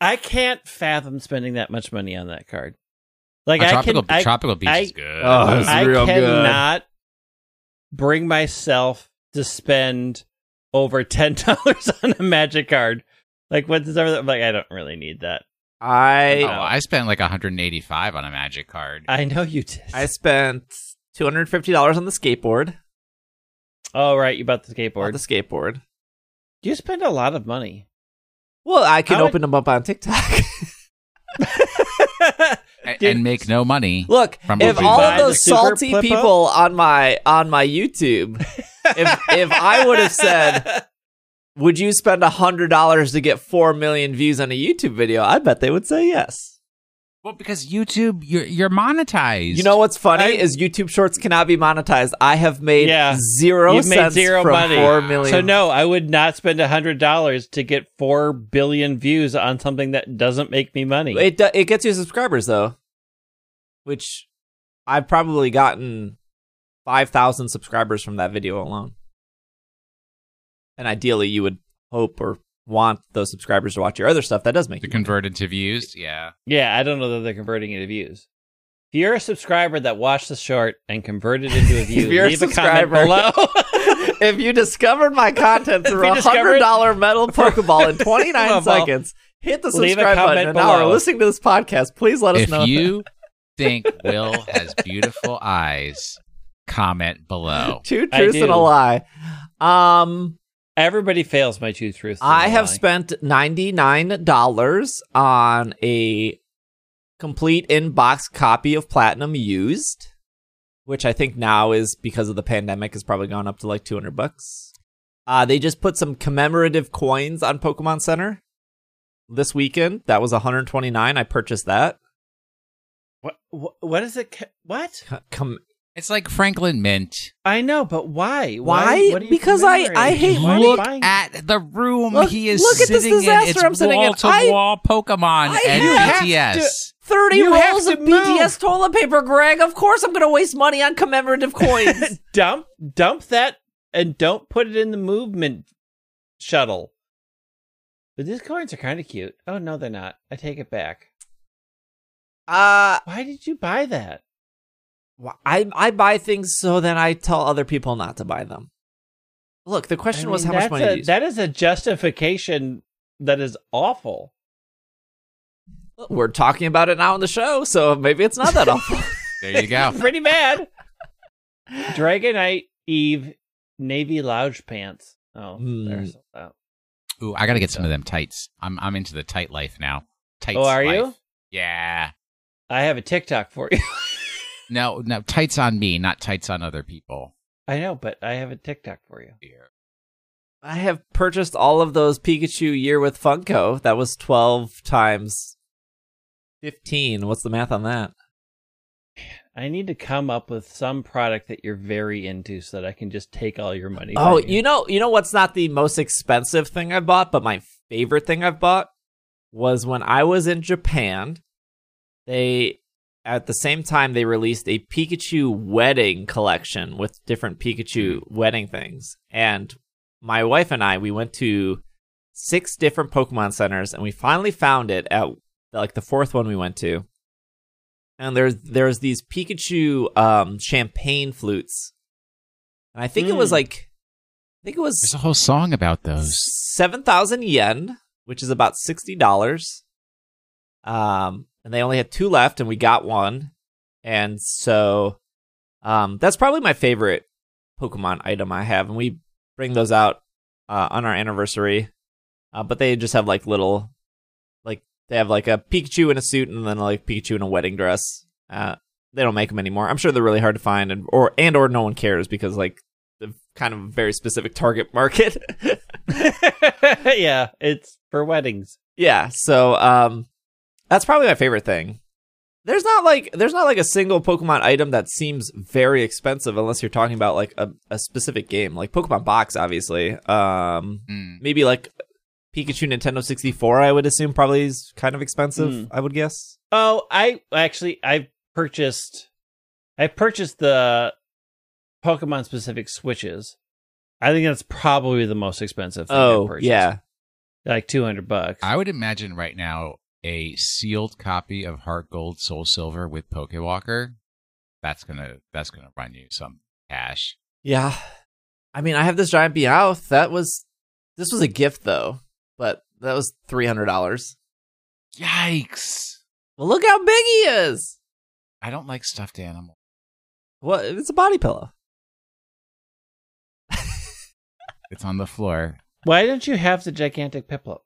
I can't fathom spending that much money on that card. Like, A I tropical, can, I, tropical Beach I- is good. Oh, it's I real good. cannot bring myself to spend over ten dollars on a Magic card. Like, what's everything? I'm like, I don't really need that. I oh, I spent like 185 on a Magic card. I know you did. I spent two hundred and fifty dollars on the skateboard. oh, right, you bought the On skateboard. the skateboard. you spend a lot of money. Well, I can How would- open them up on TikTok. A- and make no money. Look, From if all of those salty Flippo? people on my on my YouTube, if if I would have said, "Would you spend a hundred dollars to get four million views on a YouTube video?" I bet they would say yes. Well, because YouTube, you're you're monetized. You know what's funny I- is YouTube Shorts cannot be monetized. I have made Yeah. zero You've made zero from money. four million. so no, I would not spend a hundred dollars to get four billion views on something that doesn't make me money. It it gets you subscribers though, which I've probably gotten five thousand subscribers from that video alone. And ideally, you would hope or want those subscribers to watch your other stuff. That does make to you money. into views. Yeah. Yeah, I don't know that they're converting into views. If you're a subscriber that watched the short and converted into a view, If you're a leave a comment below. if you discovered my content through a hundred dollar metal Pokeball in twenty nine seconds, hit the leave a subscribe button. comment And now below. are listening to this podcast. Please let us If know. If you think Will has beautiful eyes, comment below. two truths and a lie. Um. Everybody fails my two truths. and I a have lie. spent $99 on a complete in box copy of Platinum used. which I think now is because of the pandemic has probably gone up to like 200 bucks. Uh, they just put some commemorative coins on Pokemon Center this weekend. That was 129. I purchased that. What? What, what is it? What? Co- Com- It's like Franklin Mint. I know, but why? Why? what you Because I- I hate Why Look at the room Look- he is look at this sitting in. disaster It's I'm sitting in. wall to wall Pokemon I and BTS. 30 You rolls of move. BTS toilet paper, Greg. Of course I'm going to waste money on commemorative coins. dump dump that and don't put it in the movement shuttle. But these coins are kind of cute. Oh no, they're not. I take it back. uh, Why did you buy that? Wh- I, I buy things so then I tell other people not to buy them. Look, the question I was how much that's money a- you? That is a justification that is awful. We're talking about it now on the show, so maybe it's not that awful. There you go. Pretty bad. Dragonite Eve Navy Lounge Pants. Oh, hmm. they're sold out. Ooh, I gotta get some of them tights. I'm I'm into the tight life now. Tights. Oh, are life. you? Yeah. I have a TikTok for you. No, no, tights on me, not tights on other people. I know, but I have a TikTok for you. Here. I have purchased all of those Pikachu year with Funko. That was 12 times 15. What's the math on that? I need to come up with some product that you're very into so that I can just take all your money. Oh, from you know, you know what's not the most expensive thing I've bought, but my favorite thing I've bought was when I was in Japan. They at the same time they released a Pikachu wedding collection with different Pikachu wedding things. And my wife and I we went to six different Pokemon centers and we finally found it at like the fourth one we went to. And there's there's these Pikachu um champagne flutes. And I think it was Mm. like I think it was There's a whole song about those. seven thousand yen, which is about sixty dollars. Um, and they only had two left, and we got one, and so, um, that's probably my favorite Pokemon item I have, and we bring those out uh, on our anniversary. Uh, but they just have like little, like they have like a Pikachu in a suit, and then like Pikachu in a wedding dress. Uh, they don't make them anymore. I'm sure they're really hard to find, and or and or no one cares because like the kind of very specific target market. yeah, it's for weddings. Yeah, so um that's probably my favorite thing. There's not like there's not like a single Pokemon item that seems very expensive unless you're talking about like a, a specific game. Like Pokemon Box obviously. Um Mm. maybe like Pikachu Nintendo 64 I would assume probably is kind of expensive, Mm. I would guess. Oh, I actually I purchased I purchased the Pokemon specific switches. I think that's probably the most expensive thing I've Oh, purchased. yeah. Like 200 bucks. I would imagine right now a sealed copy of Heart Gold Soul Silver with Pokewalker. That's gonna that's gonna run you some cash. Yeah. I mean, I have this giant Meowth. That was this was a gift though, but that was $300. Yikes! Well, look how big he is. I don't like stuffed animals. What? It's a body pillow. It's on the floor. Why don't you have the gigantic Piplup?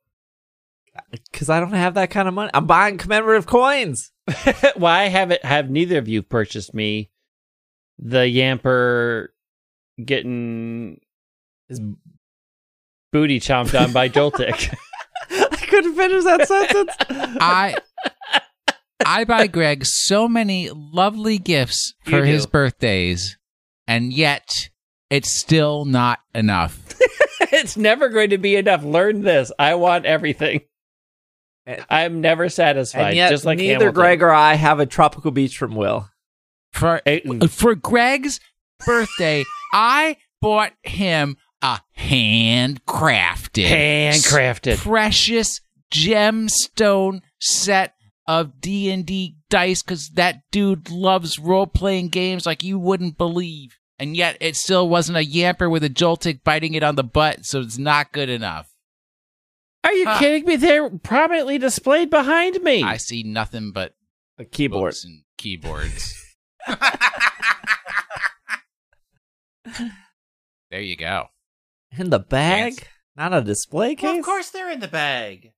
Because I don't have that kind of money. I'm buying commemorative coins. Why haven't have neither of you purchased me the Yamper getting his booty chomped on by Joltik? I couldn't finish that sentence. I I buy Greg so many lovely gifts You for his birthdays, and yet it's still not enough. it's never going to be enough. Learn this. I want everything. And- I'm never satisfied. and yet, just like neither Hamilton. Greg or I have a tropical beach from Will. For Eh, for Greg's birthday, I bought him a handcrafted, Handcrafted. precious gemstone set of D and D dice because that dude loves role playing games like you wouldn't believe. And yet, it still wasn't a yamper with a Joltik biting it on the butt, so it's not good enough. Are you Huh. kidding me? They're prominently displayed behind me. I see nothing but A keyboard. books and keyboards. there you go. In the bag? Fancy. Not a display case? Well, of course they're in the bag.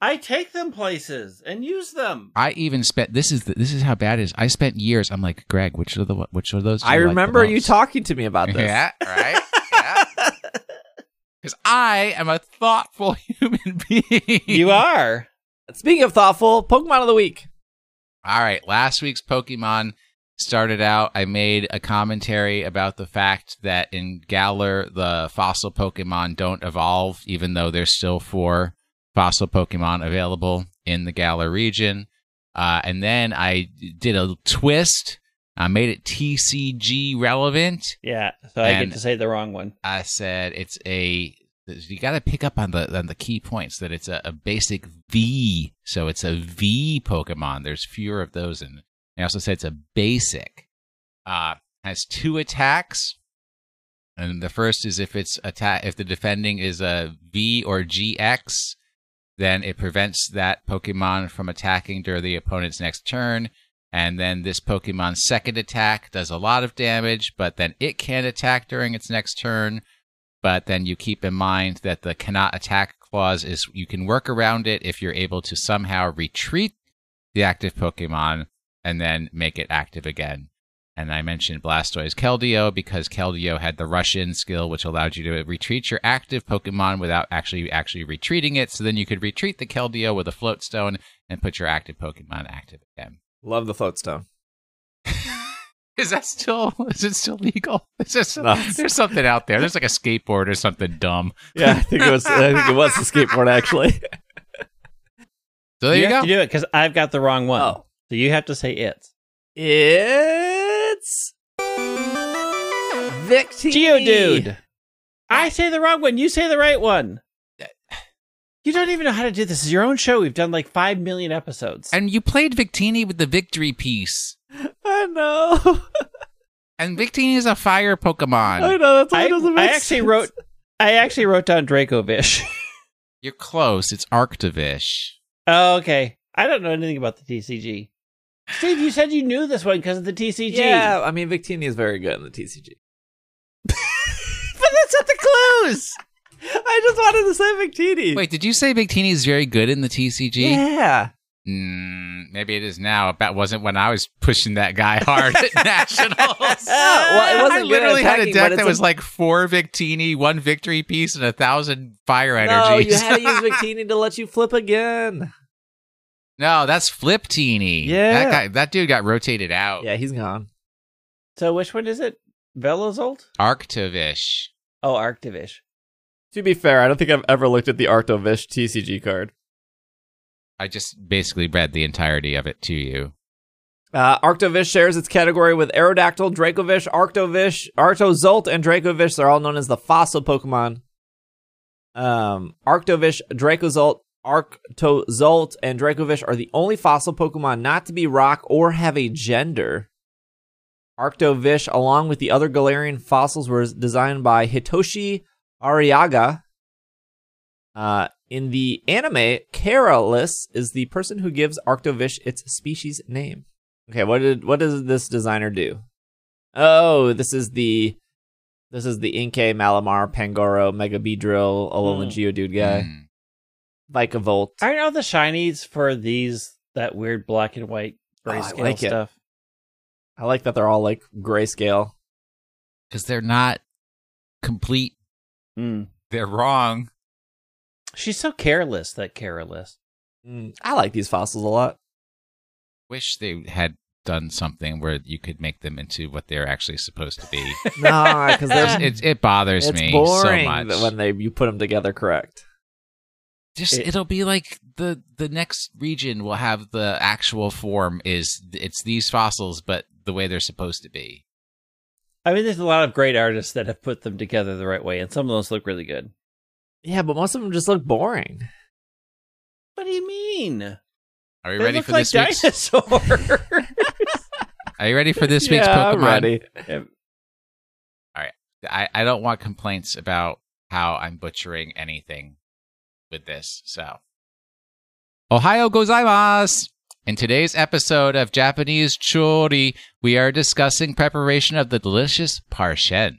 I take them places and use them. I even spent this is the, this is how bad it is. I spent years. I'm like, Greg, which of the which of those? I you like remember you talking to me about this. Yeah, right. Because I am a thoughtful human being. You are. Speaking of thoughtful, Pokemon of the week. All right, last week's Pokemon started out. I made a commentary about the fact that in Galar, the fossil Pokemon don't evolve, even though there's still four fossil Pokemon available in the Galar region. Uh, and then I did a twist. I made it TCG relevant. Yeah. So I get to say the wrong one. I said it's a. You got to pick up on the on the key points that it's a, a basic V, so it's a V Pokemon. There's fewer of those, and I also said it's a basic. Uh, has two attacks, and the first is if it's attack if the defending is a V or GX, then it prevents that Pokemon from attacking during the opponent's next turn. And then this Pokemon's second attack does a lot of damage, but then it can attack during its next turn. But then you keep in mind that the cannot attack clause is you can work around it if you're able to somehow retreat the active Pokemon and then make it active again. And I mentioned Blastoise Keldeo because Keldeo had the Rush In skill, which allowed you to retreat your active Pokemon without actually actually retreating it. So then you could retreat the Keldeo with a Float Stone and put your active Pokemon active again. Love the float floatstone. Is that still? Is it still legal? Is there No. there's something out there. There's like a skateboard or something dumb. Yeah, I think it was. I think it was the skateboard actually. So there you, have go. to do it because I've got the wrong one. Oh, So you have to say it. it's Victini. Geodude. I say the wrong one. You say the right one. You don't even know how to do this. This is your own show. We've done like five million episodes. And you played Victini with the victory piece. I know. And Victini is a fire Pokemon. I know. That's why I, it doesn't I actually sense. wrote. I actually wrote down Dracovish. You're close. It's Arctovish. oh, okay. I don't know anything about the TCG. Steve, you said you knew this one because of the TCG. Yeah, I mean Victini is very good in the TCG. but that's not the clues. I just wanted to say Victini. Wait, did you say Victini is very good in the TCG? Yeah. Mm, maybe it is now. That wasn't when I was pushing that guy hard at Nationals. well, it wasn't I literally had a deck that was a- like four Victini, one victory piece, and a thousand fire No, energies. you had to use Victini to let you flip again. No, that's Fliptini. Yeah. that guy, that dude got rotated out. Yeah, he's gone. So which one is it? Velozolt? Arctovish. Oh, Arctovish. To be fair, I don't think I've ever looked at the Arctovish TCG card. I just basically read the entirety of it to you. Uh, Arctovish shares its category with Aerodactyl, Dracovish, Arctovish, Arctozolt, and Dracovish. They're all known as the fossil Pokemon. Um, Arctovish, Dracozolt, Arctozolt, and Dracovish are the only fossil Pokemon not to be rock or have a gender. Arctovish, along with the other Galarian fossils, was designed by Hitoshi Ariga. Uh, in the anime, Cara Liss is the person who gives Arctovish its species name. Okay, what did what does this designer do? Oh, this is the this is the Inkay, Malamar, Pangoro, Mega Beedrill, Alolan Hmm. Geodude guy, Mm. Vikavolt. Aren't all the shinies for these that weird black and white Oh, I grayscale like it. stuff? I like that they're all like grayscale. Because they're not complete. Mm. They're wrong. She's so careless. That careless. Mm, I like these fossils a lot. Wish they had done something where you could make them into what they're actually supposed to be. No, because they're it, it bothers it's me so boring much. that when they you put them together correct. Just It- it'll be like the the next region will have the actual form is it's these fossils, but the way they're supposed to be. I mean, there's a lot of great artists that have put them together the right way, and some of those look really good. Yeah, but most of them just look boring. What do you mean? Are you They ready look for like this week's? dinosaurs. Are you ready for this week's yeah, Pokemon? I'm ready. I, I don't want complaints about how I'm butchering anything with this. So, Ohio gozaimasu! In today's episode of Japanese Chori, we are discussing preparation of the delicious parshen.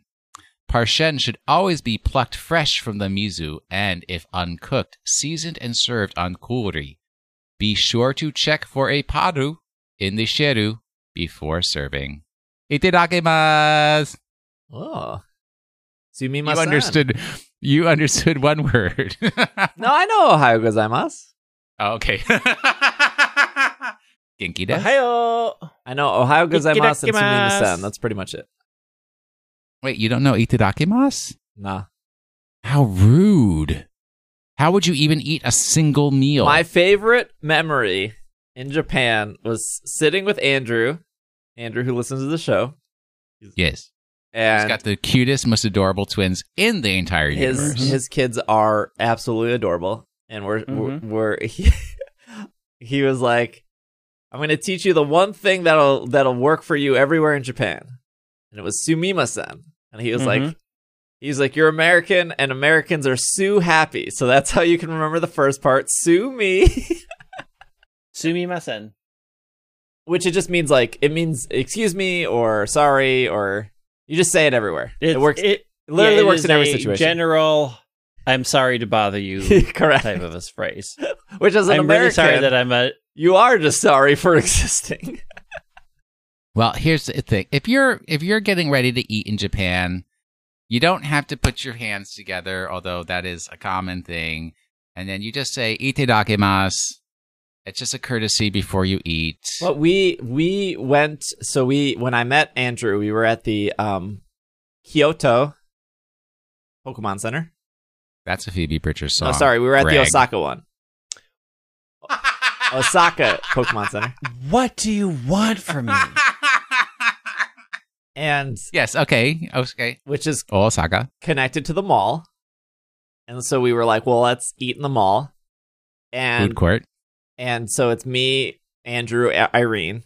Parshen should always be plucked fresh from the mizu and, if uncooked, seasoned and served on kuri. Be sure to check for a paru in the shiru before serving. Itadakimasu! Oh. Sumimasen. You understood. You understood one word. No, I know Ohio gozaimasu. Oh, okay. Genki desu. Ohio. I know Ohio gozaimasu and Itadakimasu. sumimasen. That's pretty much it. Wait, you don't know itadakimasu? Nah. How rude. How would you even eat a single meal? My favorite memory in Japan was sitting with Andrew, Andrew who listens to the show, yes. he's got the cutest, most adorable twins in the entire his universe. his kids are absolutely adorable, and we're Mhm. we're, we're he, he was like, "I'm going to teach you the one thing that'll that'll work for you everywhere in Japan," and it was sumimasen, and he was like. Mhm. He's like, you're American, and Americans are sue happy. So that's how you can remember the first part. Sue me. Sumimasen. which it just means like it means excuse me or sorry or you just say it everywhere. It, works. It It literally yeah, it works in every a situation. General. I'm sorry to bother you. Correct. type of a phrase. Which is an I'm American, really sorry that I'm a. you are just sorry for existing. Well, here's the thing: if you're if you're getting ready to eat in Japan, you don't have to put your hands together, although that is a common thing. And then you just say "itadakimasu." It's just a courtesy before you eat. But we we went. So we when I met Andrew, we were at the um Kyoto Pokemon Center. That's a Phoebe Bridgers song. No, sorry, we were at the Osaka one. Osaka Pokemon Center, What do you want from me? and yes. Okay. Okay. which is Osaka. connected to the mall. And so we were like, well, let's eat in the mall. And Food court. and so it's me, Andrew, I- Irene.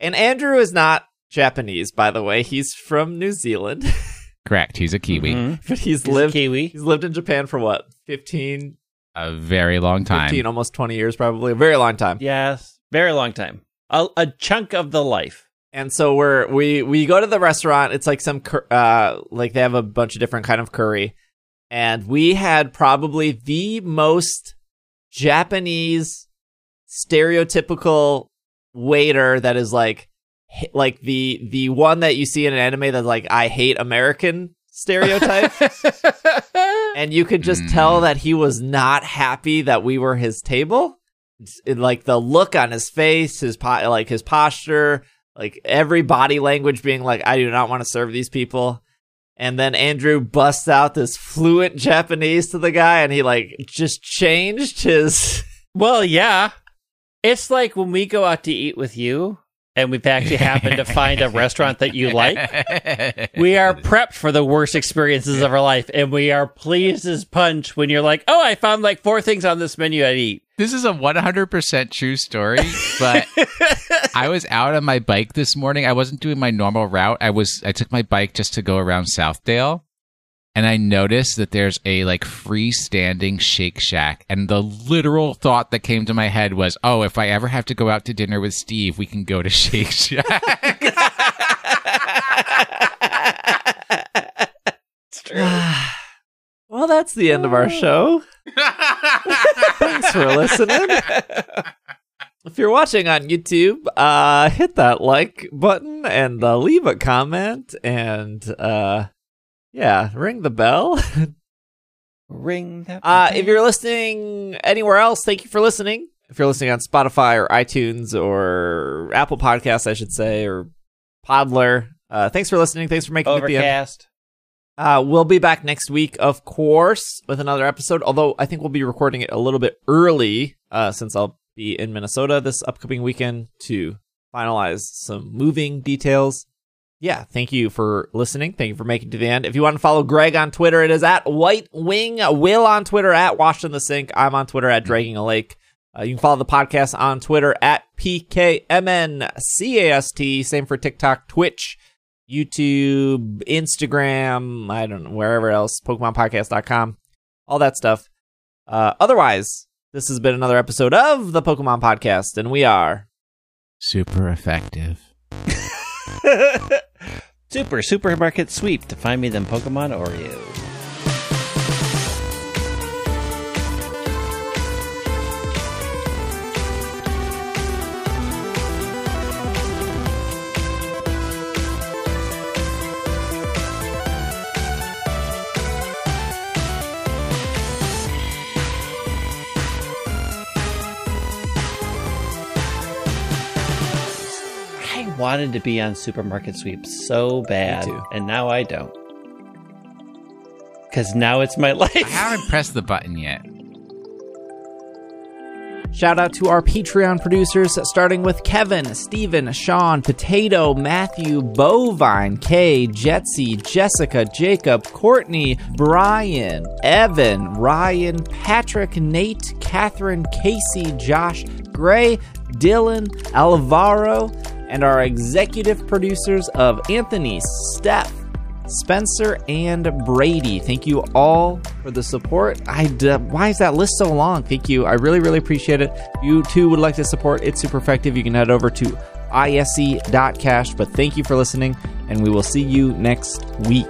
And Andrew is not Japanese, by the way. He's from New Zealand, Correct. He's a Kiwi. Mhm. but he's He's a lived Kiwi. he's lived in Japan for what? 15, A very long time. 15 almost 20 years probably. A very long time. Yes, very long time. A, a chunk of the life. And so we're we we go to the restaurant. It's like some cur- uh like they have a bunch of different kind of curry, and we had probably the most Japanese stereotypical waiter that is like like the the one that you see in an anime that's like I hate American stereotype. and you could just Mm. tell that he was not happy that we were his table. It- like the look on his face, his po- like his posture, like every body language being like, "I do not want to serve these people." And then Andrew busts out this fluent Japanese to the guy, and he like just changed his. well, yeah. It's like when we go out to eat with you and we've actually happened to find a restaurant that you like. We are prepped for the worst experiences of our life, and we are pleased as punch when you're like, "Oh, I found like four things on this menu I'd eat." This is a 100% true story, but I was out on my bike this morning. I wasn't doing my normal route. I was I took my bike just to go around Southdale, and I noticed that there's a like freestanding Shake Shack, and the literal thought that came to my head was, "Oh, if I ever have to go out to dinner with Steve, we can go to Shake Shack." it's true. well, that's the end of our show. Thanks for listening. If you're watching on YouTube, uh, hit that like button and uh, leave a comment and uh, yeah, ring the bell. Ring that. Uh, if you're listening anywhere else, thank you for listening. If you're listening on Spotify or iTunes or Apple Podcasts, I should say, or Podler, uh, thanks for listening. Thanks for making it the end. Uh, we'll be back next week, of course, with another episode. Although I think we'll be recording it a little bit early, uh, since I'll be in Minnesota this upcoming weekend to finalize some moving details. Yeah, thank you for listening. Thank you for making it to the end. If you want to follow Greg on Twitter, it is at White Wing. Will on Twitter at Washed in the Sink. I'm on Twitter at Dragging a Lake. Uh, you can follow the podcast on Twitter at PKMNCAST. Same for TikTok, Twitch, YouTube, Instagram, I don't know, wherever else, PokemonPodcast.com, all that stuff. Uh, otherwise, this has been another episode of the Pokemon Podcast, and we are. Super effective. Super Supermarket Sweep to find me them Pokemon Oreos. Wanted to be on Supermarket Sweep so bad, too. and now I don't. Because now it's my life. I haven't pressed the button yet. Shout out to our Patreon producers, starting with Kevin, Steven, Sean, Potato, Matthew, Bovine, Kay, Jetsy, Jessica, Jacob, Courtney, Brian, Evan, Ryan, Patrick, Nate, Catherine, Casey, Josh, Gray, Dylan, Alvaro, and our executive producers of Anthony, Steph, Spencer and Brady. Thank you all for the support. I d- why is that list so long? Thank you. I really really appreciate it. If you too would like to support It's Super Effective, you can head over to ise.cash. But thank you for listening, and we will see you next week.